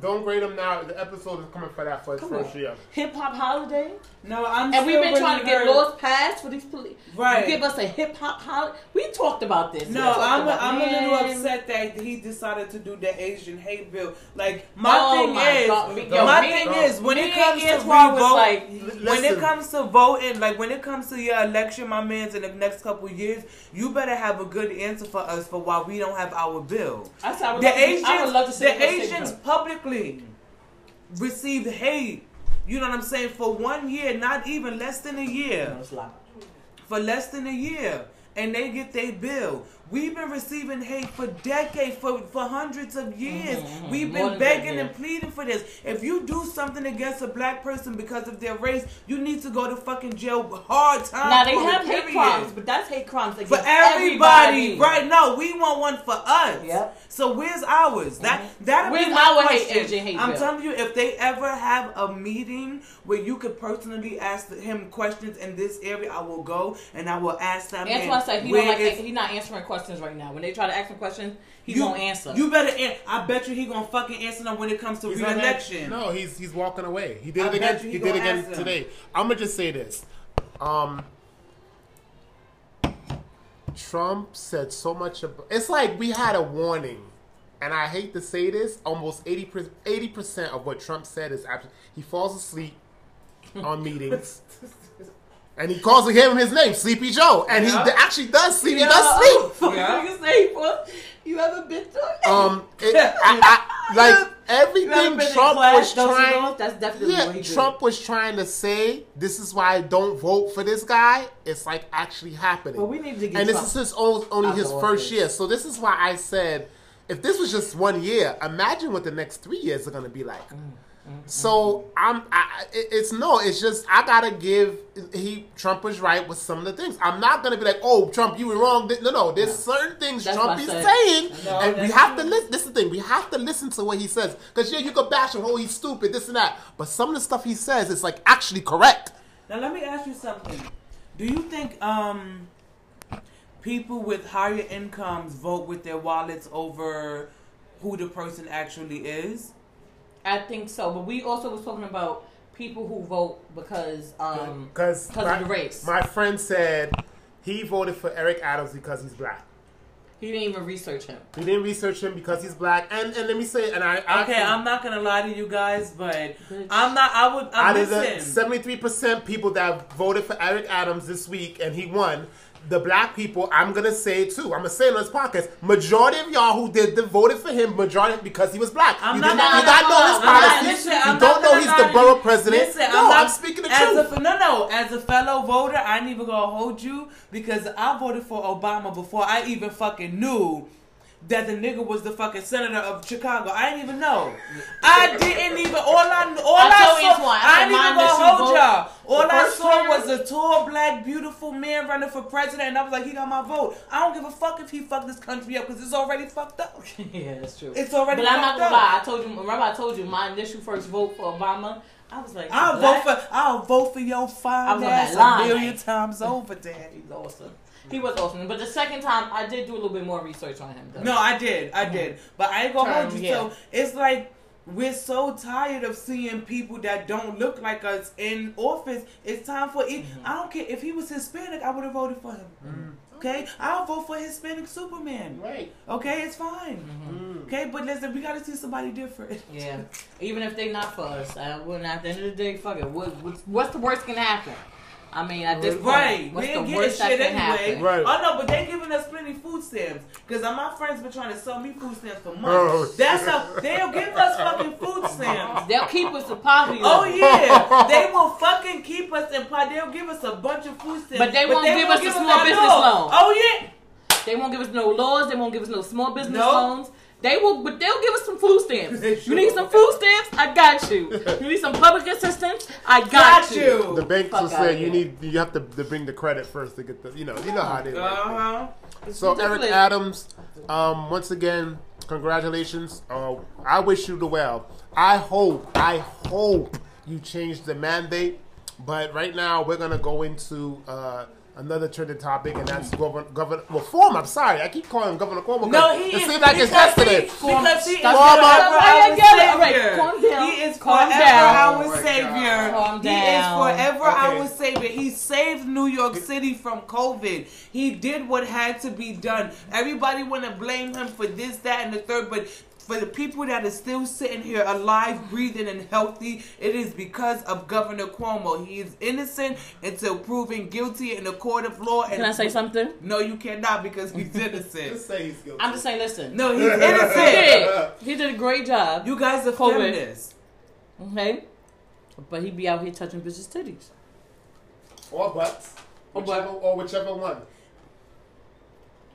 Don't grade him now. The episode is coming for that for his first on. year. hip hop holiday, no, I'm. and we've been trying to get laws passed for these police. Right. Give us a hip hop holiday. We talked about this. No, I'm a, I'm a little upset that he decided to do the Asian hate bill. Like my Oh thing my is, God. Yo, my me- thing is when it comes to was revote, when it comes to voting, like when it comes to your election, my man's in the next couple of years, you better have a good answer for us for why we don't have our bill. I said I would, The love Asians, I would love to see the Asians publicly received hate. You know what I'm saying? For one year, not even less than a year No, for less than a year and they get their bill. We've been receiving hate for decades, for, for hundreds of years. Mhm, We've more been begging and pleading for this. If you do something against a black person because of their race, you need to go to fucking jail hard time. Now they have hate period. crimes, but that's hate crimes against For everybody, everybody. right? No, we want one for us. Yep. So where's ours? That Mhm. that'll Where's our hate hate I'm bill? telling you, if they ever have a meeting where you could personally ask him questions in this area, I will go and I will ask them. Antoine said he don't like is- he's not answering questions right now. When they try to ask him questions, he you won't answer. You better. An- I bet you he gonna fucking answer them when it comes to He's on re-election. that- No, he's he's walking away. He did I it again. He he did it again ask him. today. I'm gonna just say this. Um, Trump said so much about. It's like we had a warning, and I hate to say this. Almost 80 percent of what Trump said is absolutely. He falls asleep on meetings. [laughs] And he calls him his name, Sleepy Joe, and Yeah. he d- actually does sleep. He does sleep. Yeah. you say, boy? You ever been to? Um, it, I, I, [laughs] like everything Trump was trying. That's definitely Yeah, what he did. Trump was trying to say this is why I don't vote for this guy. It's like actually happening. But we need to get and this is his own, only his first year. So this is why I said, if this was just one year, imagine what the next three years are going to be like. Mm, So I'm, I, it's no, it's just I gotta give. He Trump was right with some of the things. I'm not gonna be like, oh, Trump, you were wrong. No, no, there's certain things That's Trump is said. saying, No, and we have to listen. This is the thing, we have to listen to what he says. Because yeah, you could bash him, oh, he's stupid, this and that. But some of the stuff he says is like actually correct. Now let me ask you something. Do you think um people with higher incomes vote with their wallets over who the person actually is? I think so, but we also was talking about people who vote because um Because because of the race. My friend said he voted for Eric Adams because he's black. he didn't even research him. He didn't research him because he's black. And and let me say, and I Okay, I'm not gonna lie to you guys, but Bitch. I'm not. I would. I'm out of the seventy-three percent people that voted for Eric Adams this week and he won, the black people, I'm gonna say it too. I'm gonna say it on this podcast. Majority of y'all who did the voted for him, majority because he was black. I'm you not did not, you got know his not- listen, you don't know he's the borough president. Listen, no, I'm, not, I'm speaking the as truth. A, no, no. As a fellow voter, I ain't even gonna hold you because I voted for Obama before I even fucking knew that the nigga was the fucking senator of Chicago. I didn't even know. I didn't even. All I all I I, saw. I I, my even gonna hold vote, y'all. All I saw was a tall, black, beautiful man running for president, and I was like, he got my vote. I don't give a fuck if he fucked this country up because it's already fucked up. [laughs] yeah, that's true. It's already fucked up. But I'm not gonna lie. I told you. Remember, I told you my initial first vote for Obama. I was like, I'll black? vote for I'll vote for your fine ass a million times [laughs] over, daddy. Awesome. He was awesome. But the second time, I did do a little bit more research on him. Though. No, I did, I did, but I ain't gonna hold you. yeah. So it's like we're so tired of seeing people that don't look like us in office. It's time for. E- Mm-hmm. I don't care if he was Hispanic, I would have voted for him. Okay, I'll vote for Hispanic Superman. Right. Okay, it's fine. Mm-hmm. Okay, but listen, we gotta see somebody different. Yeah. [laughs] Even if they not for us, I wouldn't. At the end of the day, fuck it. What, what's, what's the worst can happen? I mean, at this point, Right, what's we the ain't getting worst that shit can anyway. happen? Right. Oh no, but they're giving us plenty food stamps because my friends been trying to sell me food stamps for months. Oh. That's how they'll give us fucking food stamps. They'll keep us to poverty. Oh yeah, [laughs] they will fucking keep us in pot. They'll give us a bunch of food stamps, But they won't give us a small business law. loan. Oh yeah, They won't give us no laws. They won't give us no small business Nope. loans. They will, but they'll give us some food stamps. They You need some food stamps? I got you. You need some public assistance? I got, got you. you. The banks Fuck will say you need you have to, to bring the credit first to get the you know you know how they Uh work. huh. It's So Eric. Adams, um, once again, congratulations. Uh, I wish you the well. I hope, I hope you change the mandate. But right now, we're gonna go into uh, another trending topic, and that's governor, governor reform. I'm sorry, I keep calling him Governor Cuomo. 'cause No, he it is seems like it's because yesterday. He, because he is Stop forever it. our Alright, I get it. Alright, calm down. He is forever down. our Oh savior. Calm down. He is down. forever oh Okay. our savior. He saved New York City from COVID. He did what had to be done. Everybody want to blame him for this, that, and the third, but. For the people that are still sitting here alive, breathing, and healthy, it is because of Governor Cuomo. He is innocent until proven guilty in the court of law. And Can I say something? No, you cannot because he's innocent. Just say he's guilty. I'm just saying, listen. No, he's He innocent. did. He did a great job. You guys are COVID. feminists. Okay? But he'd be out here touching bitches' titties. or butts, Or whichever, or whichever one.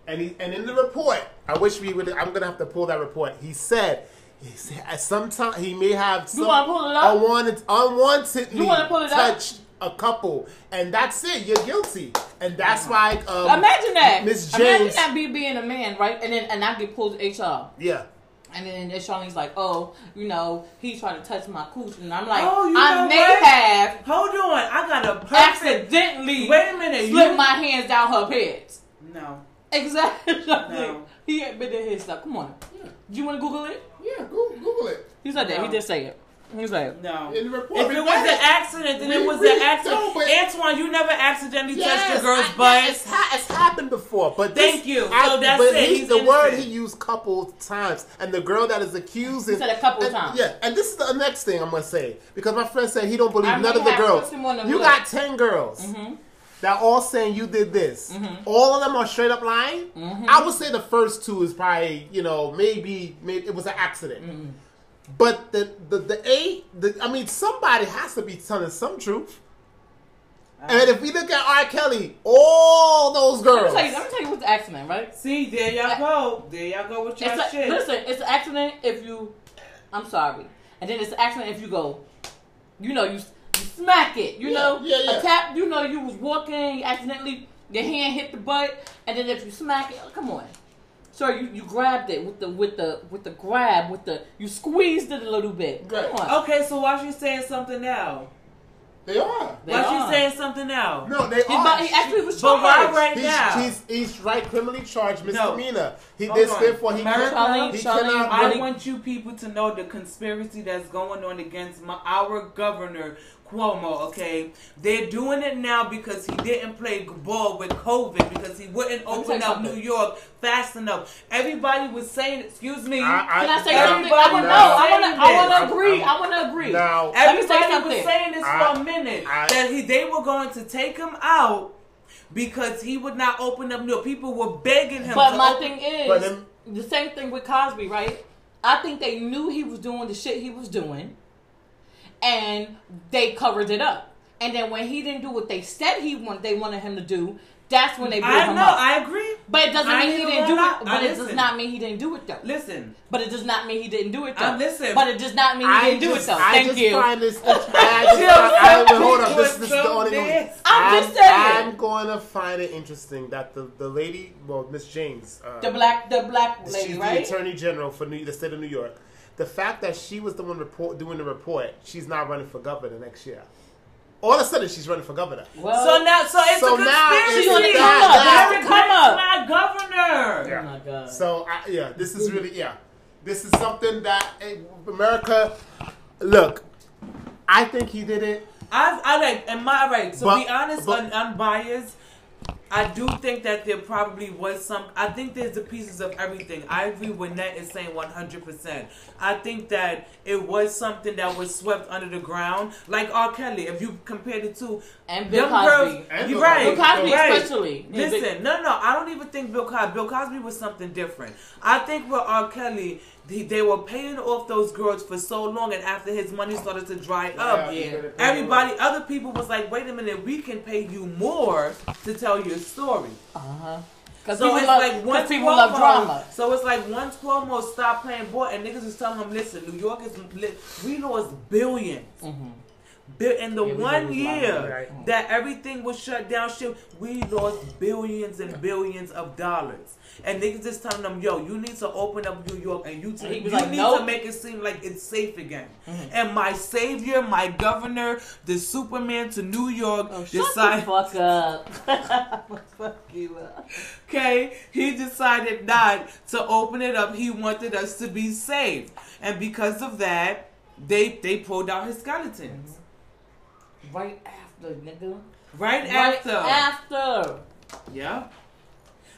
And he and in the report, I wish we would. I'm gonna have to pull that report. He said. He said at some time he may have some wanna pull it up? unwanted, unwantedly You wanna pull it up? touched a couple, and that's it. You're guilty, and that's why. Um, Imagine that. Miss James. Imagine James. that be being a man, right? And then and I get pulled to HR. Yeah, And then Charlene's like, oh, you know, he's trying to touch my cooch. And I'm like, Oh, you I know may what? have Hold on, I got a perfect. accidentally Wait a minute, slipped you- my hands down her pants. No. Exactly. No. He admitted his stuff. Come on. Yeah. Do you want to Google it? yeah. Google, Google it. He said that. He No. did say it. He's like. No. In the report, If it was an accident, then We- it was we- an accident. no, Antoine, you never accidentally touched a girl's I- butt. It's, ha- it's happened before, but Thank this- you. So that's but it. he- He's the word he used couple times, and the girl that is accused. He said a couple and- times. Yeah, and this is the next thing I'm gonna say because my friend said he don't believe I none of the girls. pushed him on the You got ten girls. Mm-hmm. That all saying you did this. All of them are straight up lying. Mm-hmm. I would say the first two is probably you know maybe maybe it was an accident. Mm-hmm. But the the the eight, the, I mean, somebody has to be telling some truth. and if we look at R. Kelly, all those Let me girls. tell you. Let me tell you what's the accident, right? See, there y'all go. There y'all go with your It's a, shit. listen, it's an accident if you. I'm sorry, and then it's an accident if you go. You know, you, you smack it. You Yeah, know, yeah, yeah. a tap. You know, you was walking, you accidentally your hand hit the butt, and then if you smack it, come on. So you, you grabbed it with the with the with the grab with the you squeezed it a little bit. Come on. Okay, so why she saying something now? They are. They Why are. she saying something now? No, they He, are. but he actually was But why charged. right He's, now? he's, he's right criminally charged misdemeanor. He Hold did on. therefore he America, cannot. He Charlene, cannot. I Really? want you people to know the conspiracy that's going on against my, our governor Cuomo. Okay, they're doing it now because he didn't play ball with COVID because he wouldn't open up you New. York fast enough. Everybody was saying, "Excuse me." I, I, Can I say now- something? I want to know. I want to. I want to agree. I'm- I want to agree. Now, Let me say Everybody was saying this I- for a minute I- that he they were going to take him out because he would not open up New York. People were begging him. But to my open- thing is But then- the same thing with Cosby, right? I think they knew he was doing the shit he was doing, and they covered it up. And then when he didn't do what they said he want, they wanted him to do. That's when they blew I him know, up. I agree. but it doesn't I mean he didn't do it. lie. But I it does not mean he didn't do it though. Listen, But it does not mean he didn't do it though. I listen. But it does not mean he I didn't do it just, though. I Thank just you. find this. [laughs] I just, I, I, hold up. This, this is the only. thing. I'm just saying. I'm going to find it interesting that the, the lady, well, Miss James, uh, the black, the black lady, she's right? the attorney general for New, the state of New York. The fact that she was the one report doing the report, she's not running for governor next year. All of a sudden, she's running for governor. Well, so now, so it's So a conspiracy. She's on the come that- up. that- She's on come up. my governor. Yeah. Oh my god. So I, yeah, this is really yeah, this is something that eh, America. Look, I think he did it. I, I like, and my right. So But- be honest, but- un, unbiased, I do think that there probably was some. I think there's the pieces of everything. I agree with Nat is saying 100. percent I think that it was something that was swept under the ground, like R. Kelly. If you compared it to and Bill them Cosby. girls, And you're Bill right. Bill Cosby right. especially. Listen, no, no, I don't even think Bill Cosby. Bill Cosby was something different. I think with R. Kelly, they, they were paying off those girls for so long, and after his money started to dry up, yeah. everybody, other people was like, "Wait a minute, we can pay you more to tell your story." Uh huh. Because So people, it's love, like 'cause once people love Cuomo- drama. So it's like once Cuomo stopped playing ball, and niggas is telling him, "Listen, New York is li- we lost 1000000000s Mhm. Bi- in the Yeah, one lose a lot of year money. Right. that everything was shut down, shit, we lost billions and billions of dollars. And niggas just telling them, yo, you need to open up New York and you, to, And you like, need nope. to make it seem like it's safe again. Mhm. And my savior, my governor, the Superman to New York, Oh, shut decided, the fuck up. [laughs] fuck you up. okay, he decided not to open it up. He wanted us to be safe. And because of that, they they pulled out his skeletons. Right after, nigga. Right, Right after. after. Yeah.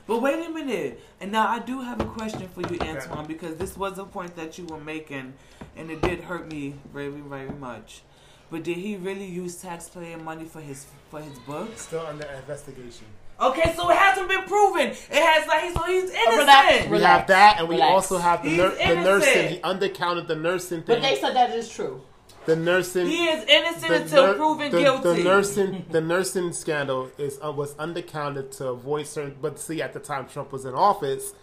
But wait a minute. And now I do have a question for you, Antoine, because this was a point that you were making, and it did hurt me very, very much. But did he really use taxpayer money for his for his books? Still under investigation. Okay, so it hasn't been proven. It has like so he's oh, relax, innocent. We have that, and we Relax. also have the, He's nur- the nursing. He undercounted the nursing But they said that is true. The nursing. He is innocent the until nur- proven the, guilty. The nursing, [laughs] the nursing scandal is uh, was undercounted to avoid certain. But see, at the time Trump was in office,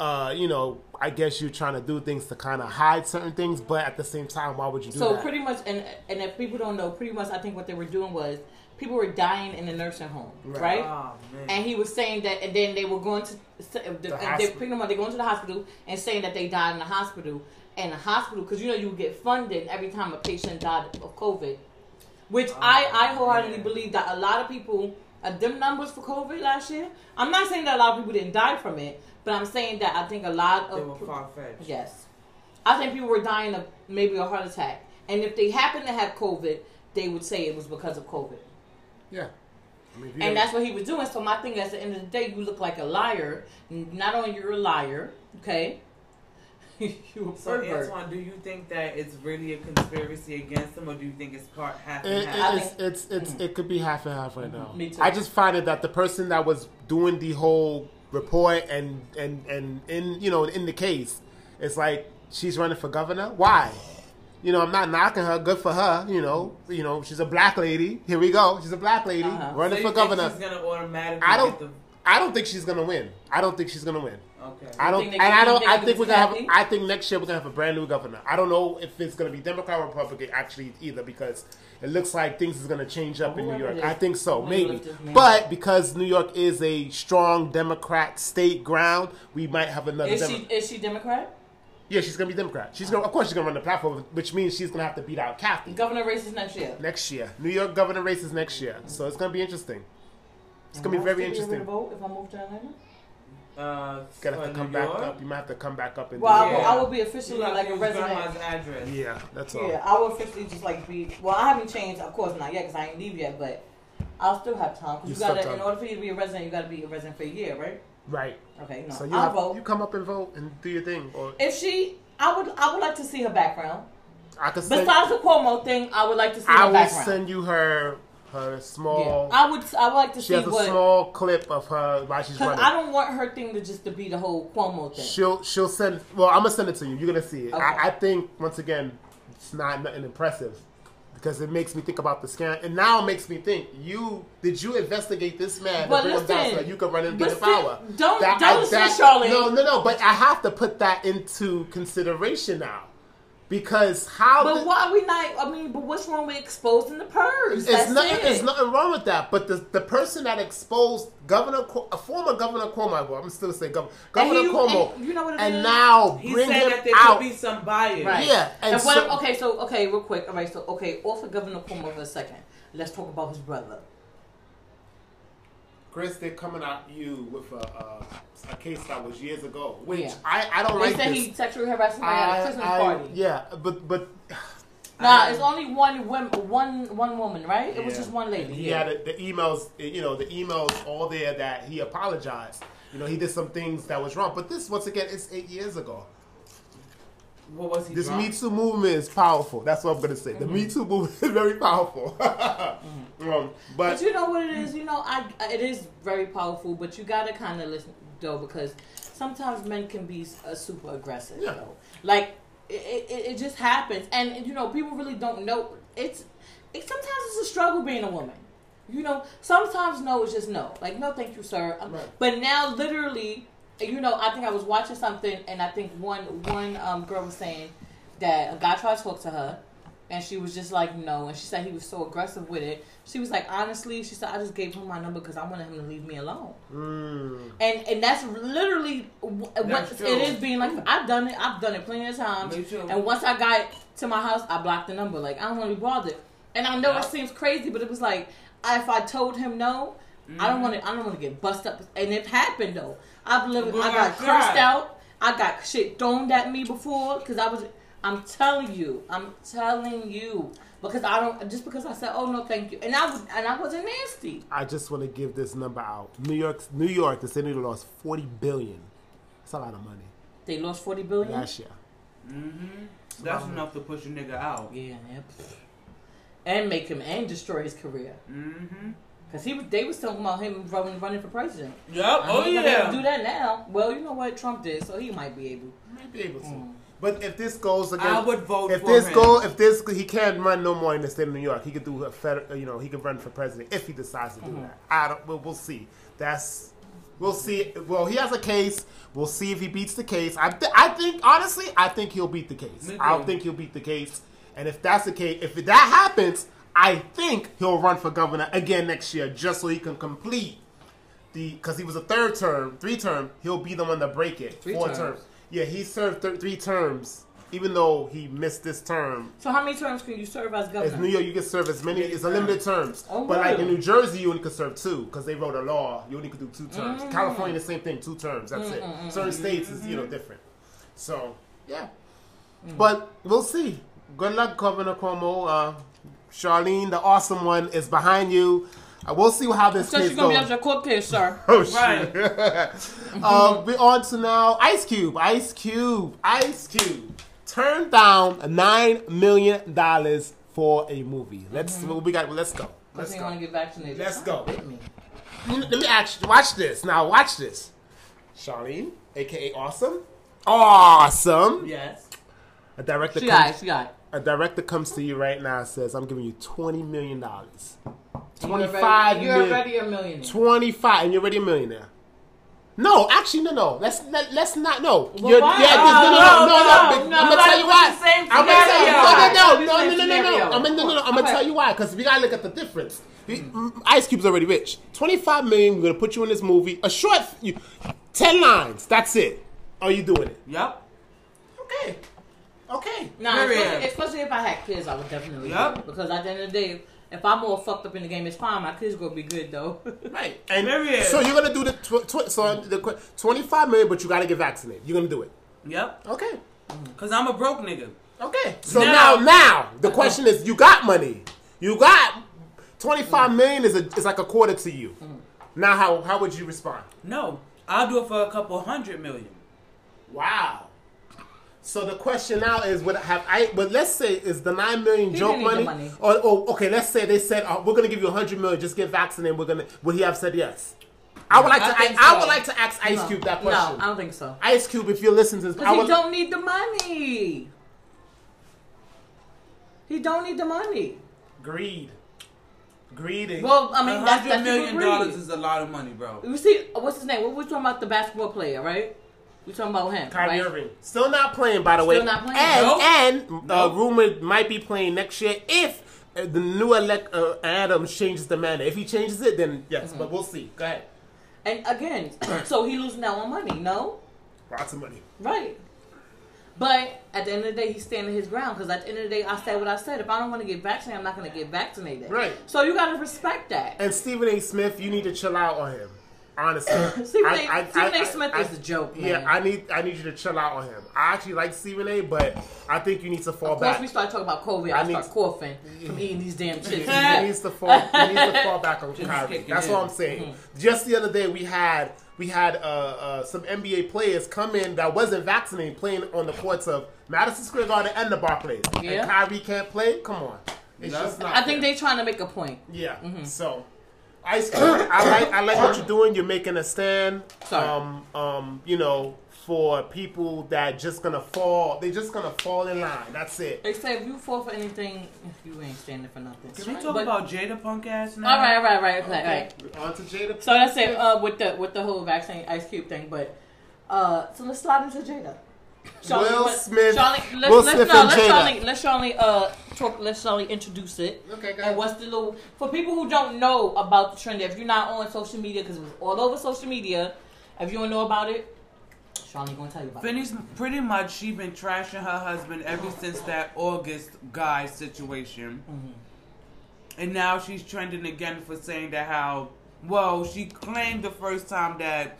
uh, you know, I guess you're trying to do things to kind of hide certain things. But at the same time, why would you do So that? So pretty much, and and if people don't know, pretty much, I think what they were doing was people were dying in the nursing home, Right. right? Oh, man. And he was saying that, and then they were going to the, and they hospital. pretty much they going to the hospital and saying that they died in the hospital. And the hospital, because you know you get funded every time a patient died of COVID, which I I wholeheartedly man. believe that a lot of people. Uh, them numbers for COVID last year. I'm not saying that a lot of people didn't die from it, but I'm saying that I think a lot they of were far fetched. Yes. I think people were dying of maybe a heart attack. And if they happen to have COVID, they would say it was because of COVID. yeah. I mean, And that's what he was doing. So my thing is, at the end of the day, you look like a liar. Not only you're a liar, okay? [laughs] you a So pervert. Antoine, do you think that it's really a conspiracy against him, or do you think it's part half and It, half? I it's, it's, it's, it could be half and half right now. Me too. I just find it that the person that was doing the whole report and and and in you know in the case, it's like she's running for governor. Why? You know, I'm not knocking her. Good for her. You know, you know, she's a black lady. Here we go. She's a black lady Uh-huh. running so for think governor. She's gonna automatically I don't. Get the, I don't think she's gonna win. I don't think she's gonna win. Okay. I don't, think and I don't. I think we're gonna have. I think next year we're gonna have a brand new governor. I don't know if it's gonna be Democrat or Republican actually either because it looks like things is gonna change up in New York. I think so, maybe. lift this man But because New York is a strong Democrat state ground, we might have another. Is Demo- she is she Democrat? yeah, she's gonna be Democrat. She's gonna, of course, she's gonna run the platform, which means she's gonna have to beat out Kathy Governor races next year. next year. New York governor races next year, so it's gonna be interesting. It's gonna be very Am I still gonna interesting. Vote if I move to Atlanta? Uh, Gotta have to come New back York? up. You might have to come back up and. Well, I do will, Yeah. I will be officially have like a resident. grandma's address. Yeah, that's all. Yeah, I will officially just like be. Well, I haven't changed, of course not yet, because I ain't leave yet. But I'll still have time. Cause You you, gotta, have in order for you to be a resident, you gotta be a resident for a year, right? Right. Okay, no, So you I'll have, vote. you come up and vote and do your thing, or if she, I would, I would like to see her background. I could send. Besides the Cuomo thing, I would like to see her back. I her will background. send you her her small. yeah, I would, I would like to she see has a what. small clip of her while she's running. I don't want her thing to just to be the whole Cuomo thing. She'll she'll send. Well, I'm gonna send it to you. You're gonna see it. Okay. I, I think once again, it's not nothing impressive because it makes me think about the scam, and now it makes me think. You did you investigate this man But to bring him down so that you could run and get still, power? don't- That- don't I- that- Charlene. No, no, no. But I have to put that into consideration now because how? But the- why we not? I mean, but what's wrong with exposing the purge? It's That's nothing. it. It's nothing wrong with that. But the the person that exposed Governor, a former Governor Cuomo, well, I'm still saying Governor, And Governor he- Cuomo, and you know what it and is? now He bring said him that there out. could be some bias. Right. Yeah, and And, what? so- okay, so okay, real quick. All right, so okay, off of Governor Cuomo for a second. Let's talk about his brother. Chris, they're coming at you with a, uh, a case that was years ago, which Yeah. I, I don't They like said this. he sexually harassed somebody at a Christmas I- party. Yeah, but but [sighs] Nah, Um, it's only one woman, one one woman, right? It was just one lady. And he yeah. had a, the emails, you know, the emails all there that he apologized. You know, he did some things that was wrong. But this, once again, it's eight years ago. What was he? This drunk? Me Too movement is powerful. That's what I'm gonna say. The Me Too movement is very powerful. [laughs] um, but But you know what it is, you know, I it is very powerful, but you gotta kind of listen though because sometimes men can be uh, super aggressive. Yeah. Though. Like it, it, it just happens, and you know, people really don't know. It's it sometimes it's a struggle being a woman. You know, sometimes no is just no. Like no, thank you, sir. Right. But now, literally, you know, I think I was watching something, and I think one one um, girl was saying that a guy tried to talk to her, and she was just like no, and she said he was so aggressive with it. She was like, honestly, she said I just gave him my number because I wanted him to leave me alone, mm, and and that's literally wh- what true. it is being like. I've done it. I've done it plenty of times. And once I got to my house, I blocked the number. Like I don't want to be bothered. And I know Yeah. it seems crazy, but it was like if I told him no, I Mm-hmm. don't want to. I don't want to get bust up. And it happened though. I've lived. Well, I got I cursed out. I got shit thrown at me before because I was. I'm telling you. I'm telling you because I don't. Just because I said, "Oh no, thank you," and I was and I wasn't nasty. I just want to give this number out. New York, New York, the city lost forty billion. That's a lot of money They lost forty billion. last year. Mm-hmm. That's enough to push a nigga out. Yeah, yeah. And make him and destroy his career. Mm-hmm. Cause he was, they was talking about him running, running for president. Yep. I Oh mean, he gonna be able to yeah. do that now. Well, you know what Trump did, so he might be able. Might be able to. Mm. But if this goes again, I would vote for him. If for this him. go, if this he can't run no more in the state of New York, he could do a federal. You know, he could run for president if he decides to do that. I don't. We'll, we'll see. That's. We'll see. Well, he has a case. We'll see if he beats the case. I, th- I think honestly, I think he'll beat the case. Me I too. think he'll beat the case. And if that's the case, if that happens, I think he'll run for governor again next year, just so he can complete the because he was a third term, three term. He'll be the one to break it. Three Four terms. terms. Yeah, he served th- three terms, even though he missed this term. So how many terms can you serve as As governor? New York, you can serve as many. It's a limited terms. Oh, but like in? New Jersey, you only can serve two because they wrote a law. You only can do two terms. Mm. California, the same thing, two terms. That's it. Certain states is you know different. So yeah, Mm. but we'll see. Good luck, Governor Cuomo. Uh, Charlene, the awesome one, is behind you. Uh, we'll see how this So case she's gonna be goes. at your court case, sir. [laughs] Oh shit! Right. [laughs] uh, we're on to now Ice Cube. Ice Cube. Ice Cube turned down nine million dollars for a movie. Let's what we got. Let's go. Let's go. want to get vaccinated. Let's go. Hit me. Let me ask you. Watch this now. Watch this. Charlene, aka Awesome. Awesome. Yes. A director. She comes, got it. She got it. A director comes to you right now. and Says, "I'm giving you twenty million dollars. You're Twenty-five already- You're already a millionaire. 25 and you're already a millionaire. No, actually, no, no. Let's let, let's not. No, Well, You're- why? yeah, Oh, no, no, no, no, no, no. no, I'm gonna tell you why. I'm gonna tell you. No, no, no, no, no, no, no, no. I'm gonna, no, no, I'm gonna Okay. tell you why. Because we gotta look at the difference. He- mm, Ice Cube's already rich. 25 million. We're gonna put you in this movie. A short, you, 10 lines. That's it. Are you doing it? Yep. Okay. Okay. Nah, especially, especially if I had kids, I would definitely. Yup. do. Because at the end of the day, if I'm all fucked up in the game, it's fine. My kids gonna be good though. [laughs] Right. And Period. so you're gonna do the tw- tw- so the qu- 25 million, but you gotta get vaccinated. You're gonna do it. Yep. Okay. Cause I'm a broke nigga. Okay. So now, Now- now, the question is, you got money. You got twenty five million is a is like a quarter to you. Now, how how would you respond? No, I'll do it for a couple hundred million. Wow. So the question now is, would have I? But let's say is the nine million He joke money? the money. Or, or okay, let's say they said oh, we're gonna give you a hundred million, just get vaccinated. We're gonna. Would he have said yes? I would like I to. I, think I would like to ask Ice No. Cube that question. No. I don't think so. Ice Cube, if you're listening to this, I Because he would, don't need the money. He don't need the money. greed, greed. Well, I mean, A that's, that's million dollars is a lot of money, bro. You see, what's his name? What we talking about? The basketball player, right? We talking about him, Kyrie right? Irving still not playing, by the way. Still not playing. And Nope. and uh, Nope. rumored might be playing next year if uh, the new elect uh, Adams changes the mandate. If he changes it, then yes. Mm-hmm. But we'll see. Go ahead. And again, [clears throat] so he losing out on money, no? Lots of money. Right. But at the end of the day, he's standing his ground because at the end of the day, I said what I said. If I don't want to get vaccinated, I'm not going to get vaccinated. Right. So you got to respect that. And Stephen A. Smith, you need to chill out on him. Honestly, [laughs] Stephen I- A. I- Stephen I- A. Smith I- is a joke, man. Yeah, I need I need you to chill out on him. I actually like Stephen A. But I think you need to fall of course, back. we start talking about COVID. I I, need start to- coughing from eating these damn chips. he needs to fall. He needs to [laughs] fall back on Kyrie. kick That's what I'm saying. Mm-hmm. Just the other day, we had we had uh, uh, some NBA players come in that wasn't vaccinated, playing on the courts of Madison Square Garden and the Barclays. Yeah. And Kyrie can't play. Come on, it's No. just not. I think they're trying to make a point. Yeah. Mm-hmm. So, Ice Cube, [coughs] I like I like what you're doing. You're making a stand. Sorry. Um, um, you know, for people that just gonna fall. They're just gonna fall in line. That's it. They say if you fall for anything, you ain't standing for nothing. Can we talk But- about Jada punk ass now? All right, all right, all right, all right. all right. Okay. On to Jada. So that's it uh, with the with the whole vaccine Ice Cube thing. But uh, so let's slide into Jada. Will what- Smith- Charlie, let's, Will let's, Smith no, and let's Jada. Charlie, let's Charlie uh talk. Let's Charlie introduce it. Okay, go And ahead. what's the little for people who don't know about the trend? If you're not on social media, because it was all over social media, if you don't know about it, Charlie gonna tell you about it. Finney's pretty much she been trashing her husband ever since that August guy situation, and now she's trending again for saying that how well she claimed the first time that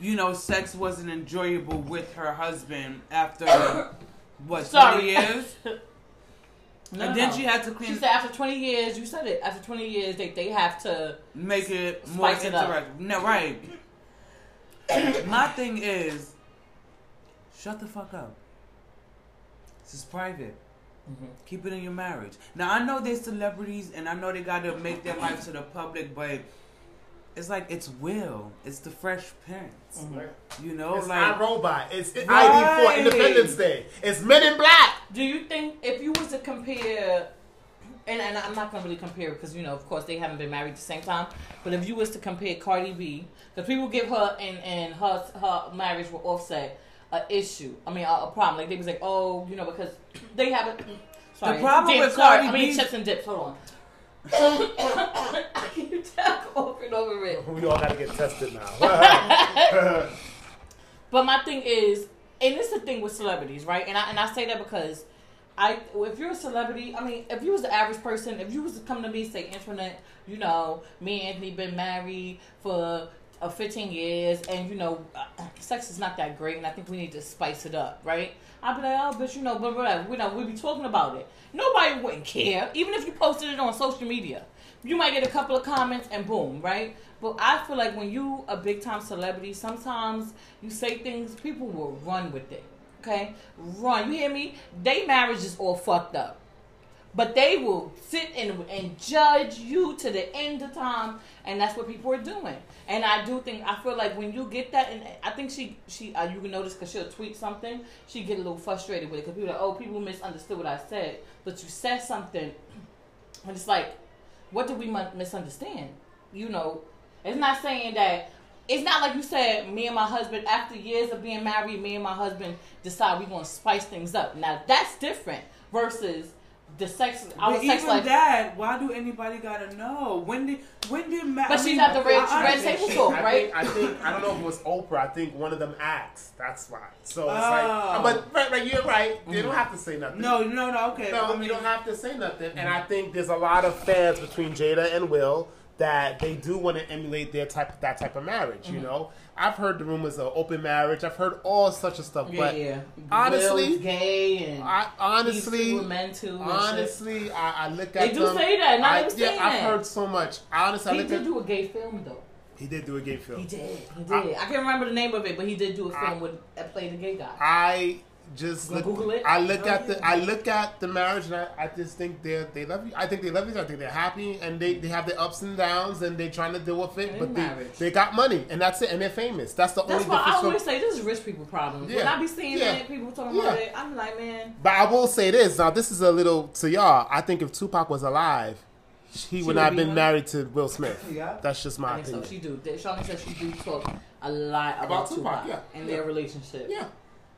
you know sex wasn't enjoyable with her husband after [coughs] what Sorry. twenty years, [laughs] No, and then no. she had to clean. She said after 20 years, you said it. After 20 years, they they have to. make it more it interactive. No, right. [coughs] My thing is, shut the fuck up. This is private. Mm-hmm. Keep it in your marriage. Now I know they're celebrities, and I know they gotta make their life to the public, but it's like it's Will. It's the Fresh Prince. Mm-hmm. You know, It's like iRobot. It's ID for Independence Day. It's Men in Black. Do you think if you was to compare, and, and I'm not gonna really compare because you know, of course, they haven't been married at the same time. But if you was to compare Cardi B, because people give her and and her her marriage with Offset a issue. I mean, a, a problem. Like they was like, oh, you know, because they haven't. Sorry, problem dips, with sorry, Cardi I mean B- chips and dips. Hold on. Can you talk over and over it? We all got to get tested now. [laughs] But my thing is, and it's the thing with celebrities, right? And I and I say that because I, if you're a celebrity, I mean, if you was the average person, if you was to come to me and say, Internet, you know, me and Anthony been married for uh, 15 years, and you know, uh, sex is not that great, and I think we need to spice it up, right? I'd be like, oh, but you know, but whatever, you know, we be talking about it. Nobody wouldn't care, even if you posted it on social media. You might get a couple of comments and boom, right? But I feel like when you a big time celebrity, sometimes you say things, people will run with it. Okay, run. You hear me? They marriage is all fucked up, but they will sit and and judge you to the end of time, and that's what people are doing. And I do think I feel like when you get that, and I think she she uh, you can notice because she'll tweet something, she get a little frustrated with it because people are like, oh, people misunderstood what I said, but you said something, and it's like, what did we misunderstand? You know, it's not saying that. It's not like you said, me and my husband, after years of being married, me and my husband decide we're going to spice things up. Now, that's different versus the sex, our But sex even life. that, why do anybody gotta know? When did when did ma- But I she's mean, at the red- I- I- red table talk, I right? Think, I think I don't know if it was Oprah. I think one of them asked. That's why. So it's Oh. like, but right, right, you're right. They don't have to say nothing. No, no, no. Okay, No, I you don't have to say nothing. And I think there's a lot of fans between Jada and Will that they do want to emulate their type that type of marriage. Mm-hmm. You know, I've heard the rumors of open marriage. I've heard all such of stuff. yeah, but yeah. honestly, Will's gay and I honestly, men too. honestly, I, I look at They do them. say that. Now I, was yeah, I've that. heard so much. Honestly, I he look did at do a gay film though. he did do a gay film. He did. He did. I, can't remember the name of it, but he did do a I- film with that played a gay guy. I just look, Google it? I look at the. I look at the marriage and I, I just think they they love you. I think they love each other. I think they're happy and they, they have their ups and downs and they're trying to deal with it. But they, marriage. they got money and that's it and they're famous. That's the That's only why I always From, say this is rich people problems. When Yeah. I be seeing Yeah. it, people talking Yeah. about it, I'm like, man, but I will say this. Now this is a little to y'all. I think if Tupac was alive, he would would not have be been one? married to Will Smith. Yeah. That's just my I think so. opinion. She do. Shawnee says she do talk a lot about, About Tupac, Tupac, yeah. and Yeah. their relationship. Yeah,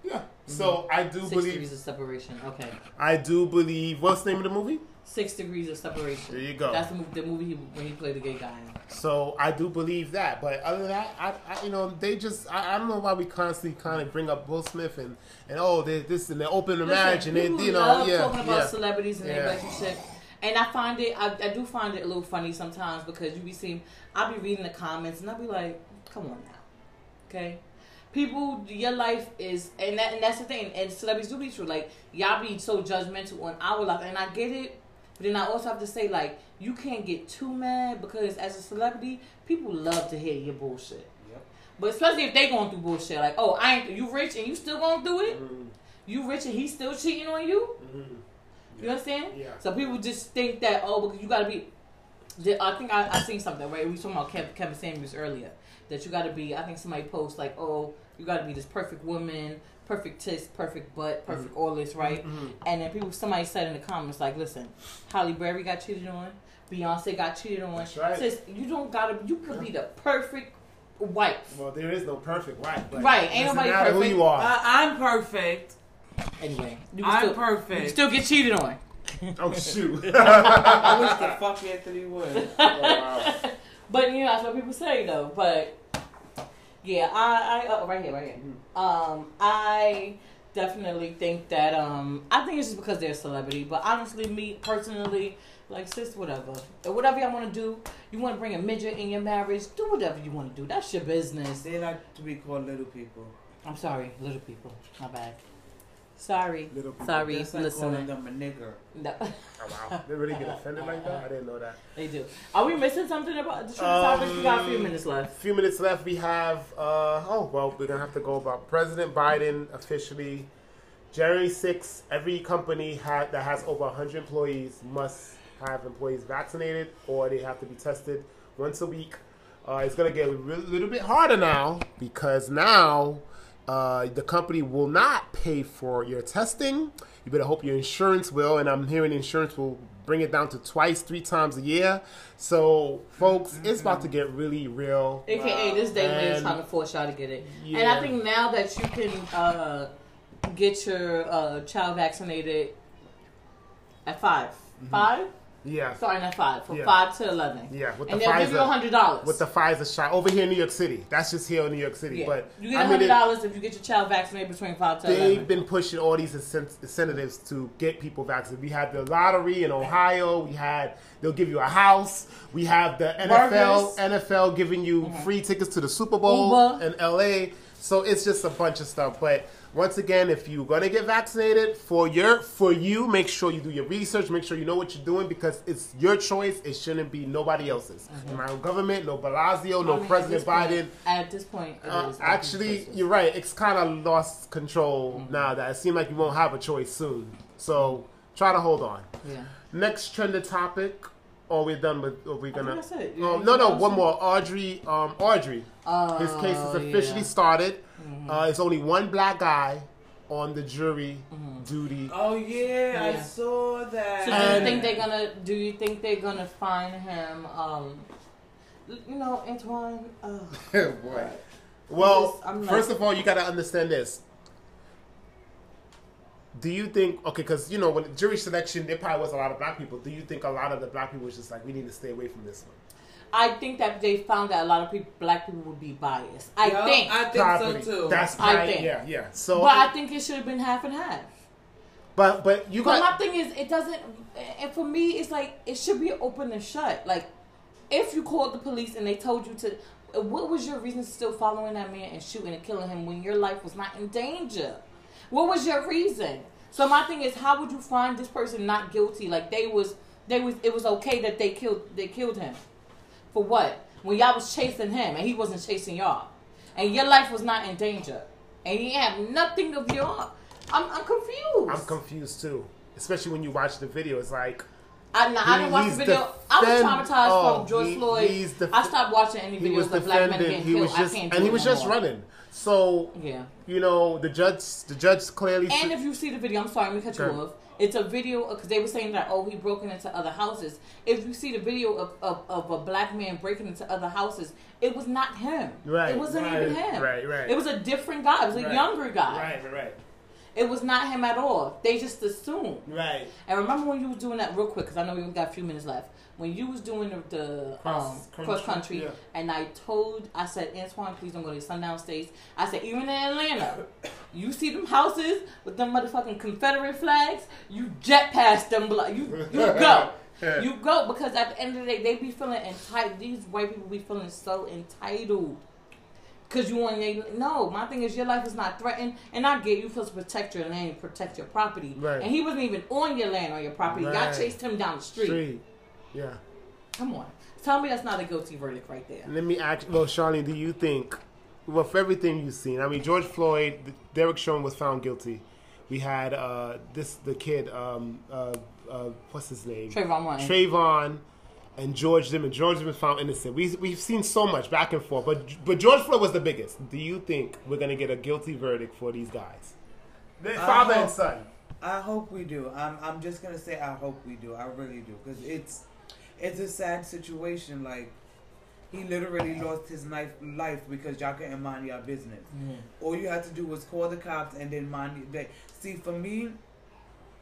yeah. Mm-hmm. So I do Six believe. degrees of separation. Okay. I do believe. What's the name of the movie? Six degrees of separation. There you go. That's the movie, the movie he, when he played the gay guy. So I do believe that, but other than that, I, I you know, they just I, I don't know why we constantly kind of bring up Will Smith and and oh, they this and they open the Listen, marriage and they you know love yeah talking about yeah celebrities and their Yeah. relationship. And I find it, I, I do find it a little funny sometimes because you be seeing, I'll be reading the comments and I'll be like, come on now, okay? People, your life is, and that, and that's the thing, and celebrities do be true. Like y'all be so judgmental on our life, and I get it, but then I also have to say like you can't get too mad because as a celebrity, people love to hear your bullshit. Yep. But especially if they going through bullshit, like oh I ain't you rich and you still going through it, Mhm, you rich and he's still cheating on you. mhm. You understand? Yeah. So people just think that oh, because you got to be. I think I, I seen something right. We talking about Kevin, Kevin Samuels earlier. That you got to be. I think somebody post like, oh, you got to be this perfect woman, perfect tits, perfect butt, perfect all this, right? Mhm. And then people, somebody said in the comments like, listen, Halle Berry got cheated on, Beyonce got cheated on. That's right. Sis, you don't gotta. You could be the perfect wife. Well, there is no perfect wife. But Right, ain't doesn't nobody perfect. Who you are? I, I'm perfect. Anyway, you I'm still, perfect. can still get cheated on. [laughs] oh shoot! [laughs] I wish the fuck Anthony would. Oh, wow. [laughs] But you know that's what people say though. But yeah, I, I oh, right here, right here. Um, I definitely think that um, I think it's just because they're a celebrity. But honestly, me personally, like sis, whatever, whatever y'all want to do. You want to bring a midget in your marriage? Do whatever you want to do. That's your business. They like to be called little people. I'm sorry, little people. My bad. Sorry, Little people. sorry, That's like calling them a nigger. No, Oh, wow. [laughs] They really get offended like that? I didn't know that. they do. Are we missing something about the true topics? We got a few Um, minutes left. A few minutes left. We have. Uh, oh well, we're gonna have to go about President Biden officially. January 6th, every company ha- that has over 100 employees must have employees vaccinated or they have to be tested once a week. uh, it's gonna get a re- little bit harder now because now uh, the company will not pay for your testing. You better hope your insurance will, and I'm hearing insurance will bring it down to twice, three times a year. So, folks, it's about to get really real. AKA, this day man is And- trying to force y'all to get it. And I think now that you can uh, get your uh, child vaccinated at 5 Five? Yeah, Starting at five. From Yeah. five to eleven. yeah, with And the they'll give you a hundred dollars. with the Pfizer shot over here in New York City. That's just here in New York City, yeah. but you get I a mean, hundred dollars if you get your child vaccinated between five to They've eleven. been pushing all these incentives to get people vaccinated. We had the lottery in Ohio. We had they'll give you a house. We have the NFL Burgers. NFL giving you mm-hmm. free tickets to the Super Bowl Uber. in LA. So it's just a bunch of stuff. But once again, if you're gonna get vaccinated for your for you, make sure you do your research. Make sure you know what you're doing because it's your choice. It shouldn't be nobody else's. My own government, no Blasio, no I mean, President at this point- Biden. At this point, Uh, actually, choices. you're right. It's kind of lost control now that it seems like you won't have a choice soon. So try to hold on. yeah. Next trending topic. Or we're done with. Or we gonna. think that's it. Um, no, no. One more. Arbery. Um, Arbery. Oh, His case is officially yeah. started. Mm-hmm. Uh, it's only one black guy on the jury duty. Oh yeah, I saw that. So do And- you think they're gonna? Do you think they're gonna find him? Um, you know, Antoine. [laughs] Uh, Boy. Well, just- I'm like- first of all, you got to understand this. Do you think okay? Because you know, when jury selection, there probably was a lot of black people. Do you think a lot of the black people was just like, we need to stay away from this one? I think that they found that a lot of people, black people, would be biased. I Yeah, think, I think Property. so too. That's I right. think. Yeah, yeah. So, but I think it should have been half and half. but but you But my got thing is, it doesn't. And for me, it's like it should be open and shut. Like, if you called the police and they told you to, what was your reason still following that man and shooting and killing him when your life was not in danger? What was your reason? So my thing is, how would you find this person not guilty? Like they was, they was, it was okay that they killed, they killed him. For what? When y'all was chasing him and he wasn't chasing y'all, and your life was not in danger, and he had nothing of your. I'm, I'm confused. I'm confused too, especially when you watch the video. It's like I, I didn't watch the video. I was traumatized oh, from George he- Floyd. def- I stopped watching any videos of black men getting He killed. was just I can't and he was no just more. running. So Yeah. you know, the judge, the judge clearly. And if you see the video, I'm sorry, let me cut you off. It's a video because they were saying that oh he broken into other houses. If you see the video of, of, of a black man breaking into other houses, it was not him. Right, It wasn't right, even him. right, right. It was a different guy. It was a Right, younger guy. right, right, It was not him at all. They just assumed. right. And remember when you were doing that real quick, because I know we only got a few minutes left. When you was doing the, the Cross um, country, cross country, yeah. and I told, I said, Antoine, please don't go to the Sundown States. I said, even in Atlanta, you see them houses with them motherfucking Confederate flags, you jet past them, you you [laughs] go. You go because at the end of the day, they be feeling entitled. These white people be feeling so entitled. Cause you want they no. My thing is your life is not threatened, and I get you supposed to protect your land, protect your property, Right. and he wasn't even on your land or your property. Y'all Right. chased him down the street. Street. Yeah. Come on, tell me that's not a guilty verdict right there. Let me ask. Well, Charlene, do you think, well, for everything you've seen, I mean, George Floyd, Derek Chauvin was found guilty. We had uh, this the kid, um, uh, uh, what's his name? Trayvon Martin. Trayvon and George Zimmerman. George Zimmerman found innocent. We we've seen so much back and forth, but but George Floyd was the biggest. Do you think we're gonna get a guilty verdict for these guys? The father and son. I hope we do. I'm I'm just gonna say I hope we do. I really do because it's it's a sad situation. Like he literally lost his life life because y'all couldn't mind your business. All you had to do was call the cops and then mind your. See, for me,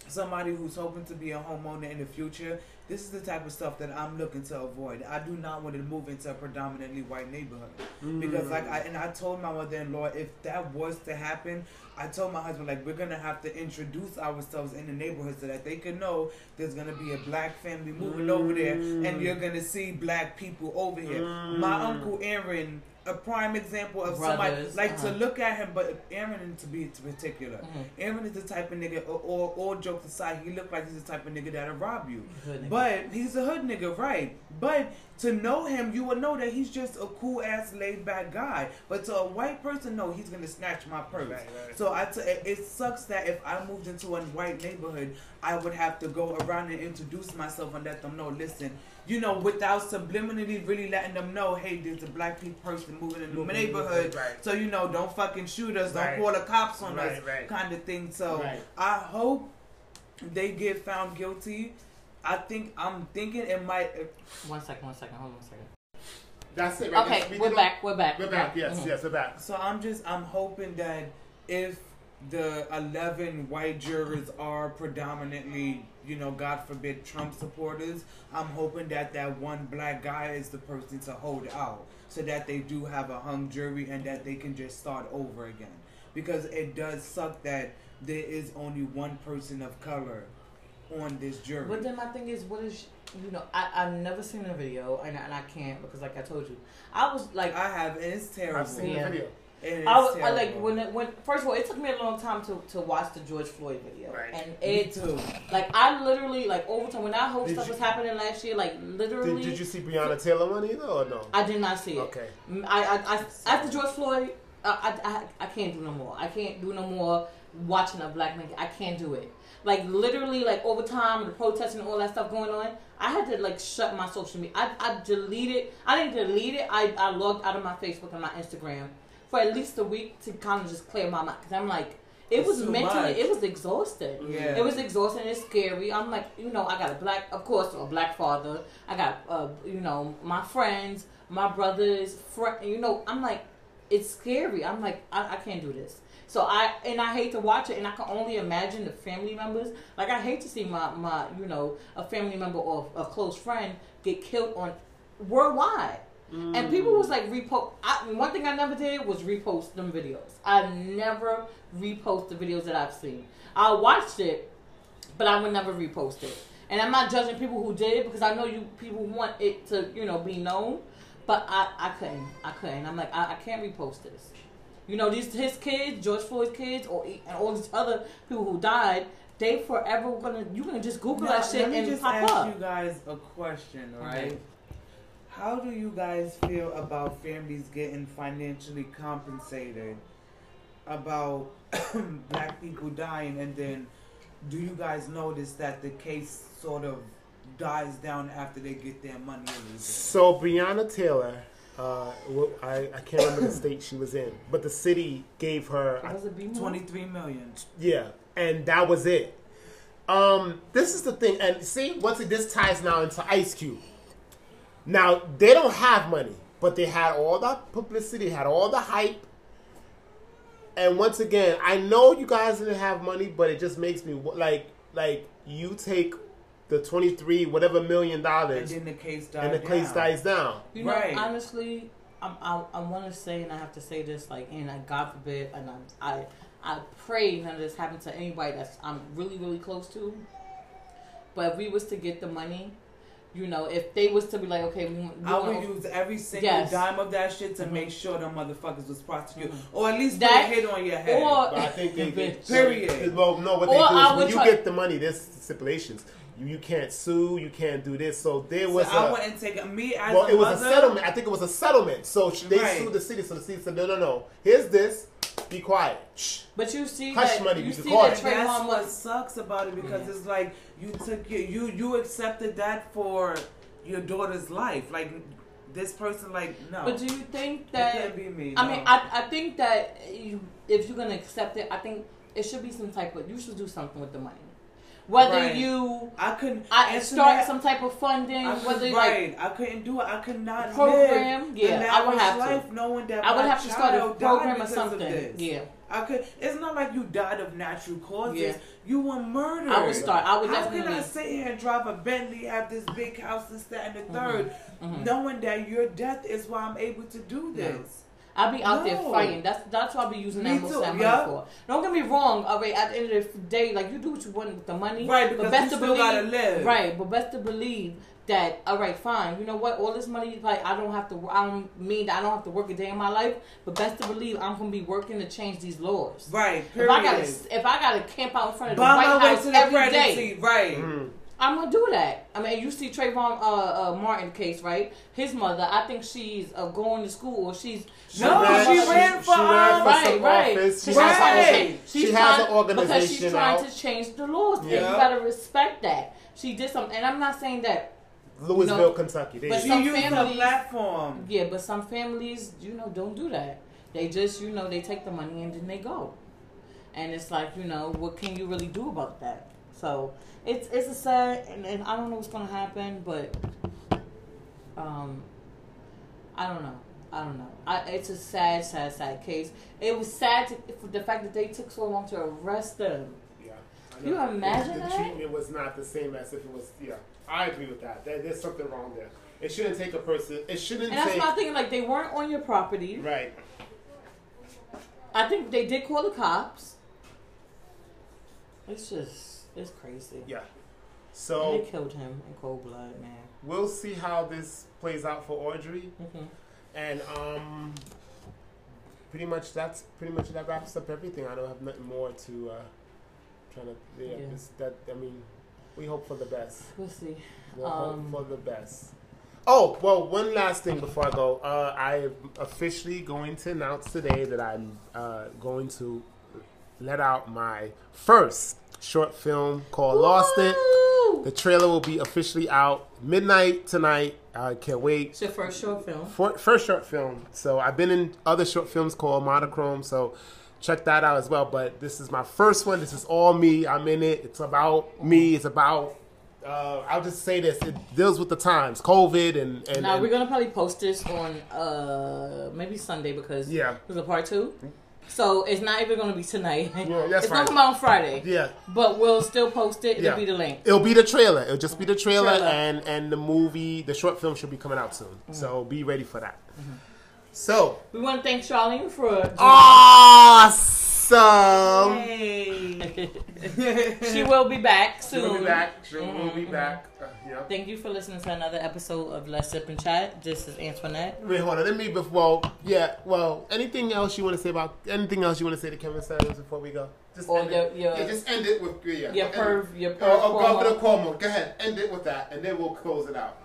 somebody who's hoping to be a homeowner in the future, this is the type of stuff that I'm looking to avoid. I do not want to move into a predominantly white neighborhood mm. because, like, I and I told my mother-in-law if that was to happen, I told my husband like we're gonna have to introduce ourselves in the neighborhood so that they can know there's gonna be a black family moving over there, and mm. you're gonna see black people over here. My mm. uncle Aaron. A prime example of somebody like uh-huh. to look at him, but Aaron to be particular. Mhm. Aaron is the type of nigga, or, or all jokes aside, he look like he's the type of nigga that'll rob you. Nigga. But he's a hood nigga, right? But to know him, you would know that he's just a cool ass, laid back guy. But to a white person, no, he's gonna snatch my purse. Right, right. So I t- it it sucks that if I moved into a white neighborhood, I would have to go around and introduce myself and let them know. Listen, you know, without subliminally really letting them know, hey, there's a black people person moving in the Moving, neighborhood. right. So you know, don't fucking shoot us, don't call the cops on Right, us, right. kind of thing. So Right. I hope they get found guilty. I think I'm thinking it might. One second, one second, hold on one second. That's it. Right? Okay, Just- we we're back, we're back. We're back. Yes, Mhm. yes, we're back. So I'm just I'm hoping that if the 11 white jurors are predominantly, you know, God forbid, Trump supporters, I'm hoping that that one black guy is the person to hold out so that they do have a hung jury and that they can just start over again. Because it does suck that there is only one person of color on this jury. But then my thing is, what is you know? I I've never seen a video, and, and I can't because, like I told you, I was like, I have, and it's terrible. I've seen Yeah. the video. It is I was I, like when it, when first of all, it took me a long time to, to watch the George Floyd video, Right. and Me it too. like I literally like over time when that whole Did stuff you- was happening last year, like literally, Did, did you see Breonna Taylor one either or no? I did not see it. Okay. Mm, I, I, I after George Floyd, I, I, I, I can't do no more. I can't do no more watching a black man. I can't do it. Like literally, like over time, the protesting and all that stuff going on, I had to like shut my social media. I, I deleted. I didn't delete it. I, I logged out of my Facebook and my Instagram for at least a week to kind of just clear my mind. Cause I'm like, it It's was mentally, much. it was exhausting. Yeah. It was exhausting. It's scary. I'm like, you know, I got a black, of course, a black father. I got, uh, you know, my friends, my brothers, friend. You know, I'm like, it's scary. I'm like, I, I can't do this. So I and I hate to watch it, and I can only imagine the family members. Like I hate to see my my you know a family member or a close friend get killed on worldwide. And people was like repost. I, one thing I never did was repost them videos. I never repost the videos that I've seen. I watched it, but I would never repost it. And I'm not judging people who did because I know you people want it to you know be known, but I I couldn't I couldn't. I'm like I, I can't repost this. You know these his kids, George Floyd's kids, or and all these other people who died. They forever gonna you gonna just Google Now, that shit let me and just pop ask up. you guys a question, right? Okay. How do you guys feel about families getting financially compensated about [coughs] black people dying, and then do you guys notice that the case sort of dies down after they get their money a little bit? So Breonna Taylor, uh, wh- I, I can't remember the state she was in, but the city gave her, Was it? Twenty-three million. yeah, and that was it. Um, this is the thing, and see, once it, this ties now into Ice Cube. Now they don't have money, but they had all the publicity, had all the hype. And once again, I know you guys didn't have money, but it just makes me like, like you take the twenty three whatever million And dollars, then the case died and the case down. dies down. You know, Right. honestly, I'm, I I want to say, and I have to say this, like, and I, God forbid, and I, I I pray none of this happens to anybody that's I'm really really close to. But if we was to get the money, you know, if they was to be like, okay, we, want- we I would use every single Yes. dime of that shit to Mhm. make sure them motherfuckers was prosecuted, Mhm. or at least That- put a hit on your head. or- But I think they Bitch. [laughs] Period. Well, no, what Or they do is when you try- get the money, there's stipulations. You, you can't sue, you can't do this. So there So was I a wouldn't take. Me as well, a it was mother, a settlement. I think it was a settlement. So they Right. sued the city. So the city said, no, no, no. Here's this. Be quiet. Shh. But you see Hush that money, you we see could that it. That's Trayvon what was sucks about it because Yeah. it's like you took your, you you accepted that for your daughter's life. Like this person, like no, But do you think it that can't be me. I no. mean, I, I think that you, if you're gonna accept it, I think it should be some type of you should do something with the money. Whether Right. you I couldn't. I and start tonight- some type of funding, I whether like right, I couldn't do it. I could not program, live yeah, I would have to. knowing that I would have to start a program or something. this. Yeah, I could. It's not like you died of natural causes. Yeah. You were murdered. I would start. I would How can. I sit here and drive a Bentley, have this big house, this, that, and the 3rd mhm. knowing that your death is why I'm able to do this? I'll be out there fighting. That's that's what I'll be using Me that most too, of that money yeah. for. Don't get me wrong. All right, at the end of the day, like you do what you want with the money, Right, but because best you to still believe, gotta live. Right, but best to believe that all right, fine. You know what? All this money, like I don't have to. I don't mean that I don't have to work a day in my life, but best to believe I'm gonna be working to change these laws. Right. If Period. I gotta, if I gotta camp out in front of the Buy White House to the every day, presidency. Right. Mm. I'm gonna do that. I mean, you see Trayvon uh, uh, Martin case, right? His mother, I think she's uh, going to school or she's No, she ran for, um, right, some right. office. She She's has trying to change- she has trying- an organization because she's trying out. to change the laws. Yeah. You gotta respect that. She did something, and I'm not saying that. Louisville, No. Kentucky. They but you She some used her families- platform. Yeah, but some families, you know, don't do that. They just, you know, they take the money and then they go, and it's like, you know, what can you really do about that? So it's it's a sad, and, and I don't know what's gonna happen, but um, I don't know. I don't know. I, it's a sad, sad, sad case. It was sad to, for the fact that they took so long to arrest them. Yeah. I You imagine the, that? treatment was not the same as if it was. Yeah, I agree with that. There, there's something wrong there. It shouldn't take a person. It shouldn't And that's take. my thing. Like they weren't on your property. Right. I think they did call the cops. It's just, it's crazy. Yeah. And So they killed him in cold blood, man. we'll see how this plays out for Arbery, mm-hmm. and um, pretty much that's pretty much that wraps up everything. I don't have nothing more to uh, trying to. Yeah, Yeah. This, that I mean, we hope for the best. We'll see. We'll Um, hope for the best. Oh well, one last thing before I go. Uh, I'm officially going to announce today that I'm uh, going to let out my first short film called Lost It. The trailer will be officially out midnight tonight. I can't wait. It's your first short film. For, first short film. So I've been in other short films called Monochrome. So check that out as well. But this is my first one. This is all me. I'm in it. It's about me. It's about. Uh, I'll just say this. It deals with the times, COVID, and and, Now and- we're gonna probably post this on uh maybe Sunday because Yeah. there's a part two. So it's not even gonna be tonight. [laughs] That's it's gonna come out on Friday. yeah. But we'll still post it. It'll Yeah. be the link. It'll be the trailer. It'll just be the trailer, Trailer. and and the movie, the short film should be coming out soon. Mm-hmm. So be ready for that. So We want to thank Charlene for joining Hey. [laughs] She will be back soon. She'll be back. She'll Mhm, be mhm. back. Uh, yeah. Thank you for listening to another episode of Let's Sip and Chat. This is Antoinette. Wait, hold on. Let me before. Well, yeah. Well, anything else you want to say about anything else you want to say to Kevin Samuels before we go? Just Or end your- it. your- yeah, just end it with yeah. Your perv, your Oh, perv. oh, Cuomo. Governor Cuomo. Go ahead. End it with that, and then we'll close it out.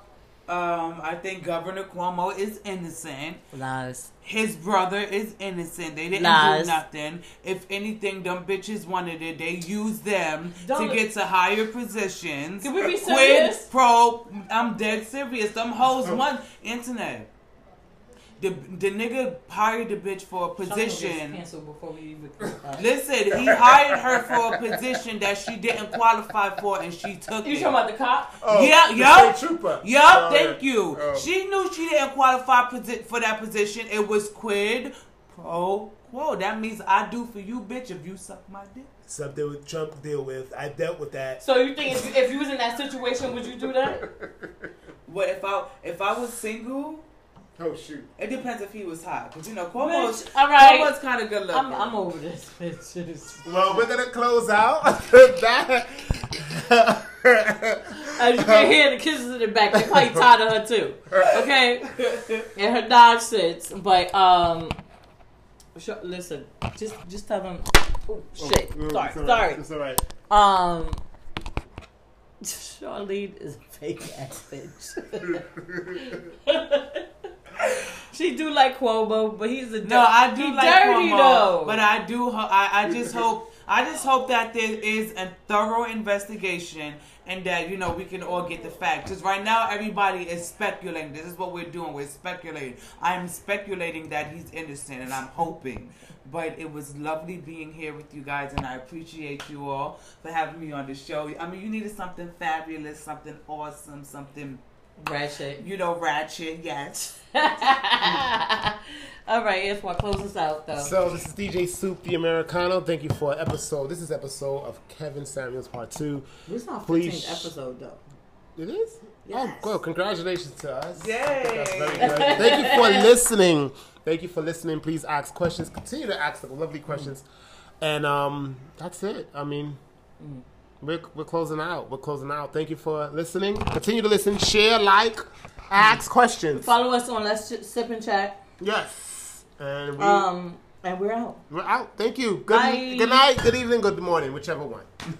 Um, I think Governor Cuomo is innocent. Lies. His brother is innocent. They didn't Lies. do nothing. If anything, them bitches wanted it. They used them Don't- to get to higher positions. Can we be Quid serious? pro. I'm dead serious. Them hoes want internet. The the nigga hired the bitch for a position. Cancel before we even. [laughs] Listen, he hired her for a position that she didn't qualify for, and she took you it. talking about the cop? Oh, Yeah, the yup. trooper. Yup, Oh, thank yeah. you. Oh. She knew she didn't qualify for that position. It was quid pro quo. That means I do for you, bitch, if you suck my dick. Something with Trump deal with. I dealt with that. So you think if you, if you was in that situation, would you do that? [laughs] What if I if I was single? Oh shoot. It depends if he was hot, because you know Cuomo's Bitch, all right. Cuomo's kind of good looking. I'm, I'm over this, bitches. [laughs] Well, we're gonna close out [laughs] that. [laughs] As you can hear, the kisses in the back. They probably tired of her too. Okay, and her dog sits. But um, sure, listen, just just tell them. Oh, shit. Oh, sorry, it's all right. sorry. It's all right. Um, Charlene is a fake ass bitch. [laughs] she do like Cuomo, but he's a No, I do like dirty Cuomo, though. but I do. I, I just hope. I just hope that there is a thorough investigation and that you know we can all get the facts. Because right now everybody is speculating. This is what we're doing. We're speculating. I am speculating that he's innocent, and I'm hoping. But it was lovely being here with you guys, and I appreciate you all for having me on the show. I mean, you needed something fabulous, something awesome, something ratchet. you know ratchet. Yes. [laughs] All right, it's what close us out though. So this is DJ Soup the Americano. Thank you for episode. This is episode of Kevin Samuels Part Two. this is our 15th please- episode though. It is. Yes. Oh, well, congratulations to us. Yay. That's very good. Thank you for [laughs] listening. Thank you for listening. Please ask questions. Continue to ask the lovely questions. And um, that's it. I mean, we're, we're closing out. We're closing out. Thank you for listening. Continue to listen. Share, like, ask questions. Follow us on Let's Sip and Chat. Yes. And we, Um, and we're out. we're out. Thank you. Good, Bye. good night, good evening, good morning, whichever one. [laughs]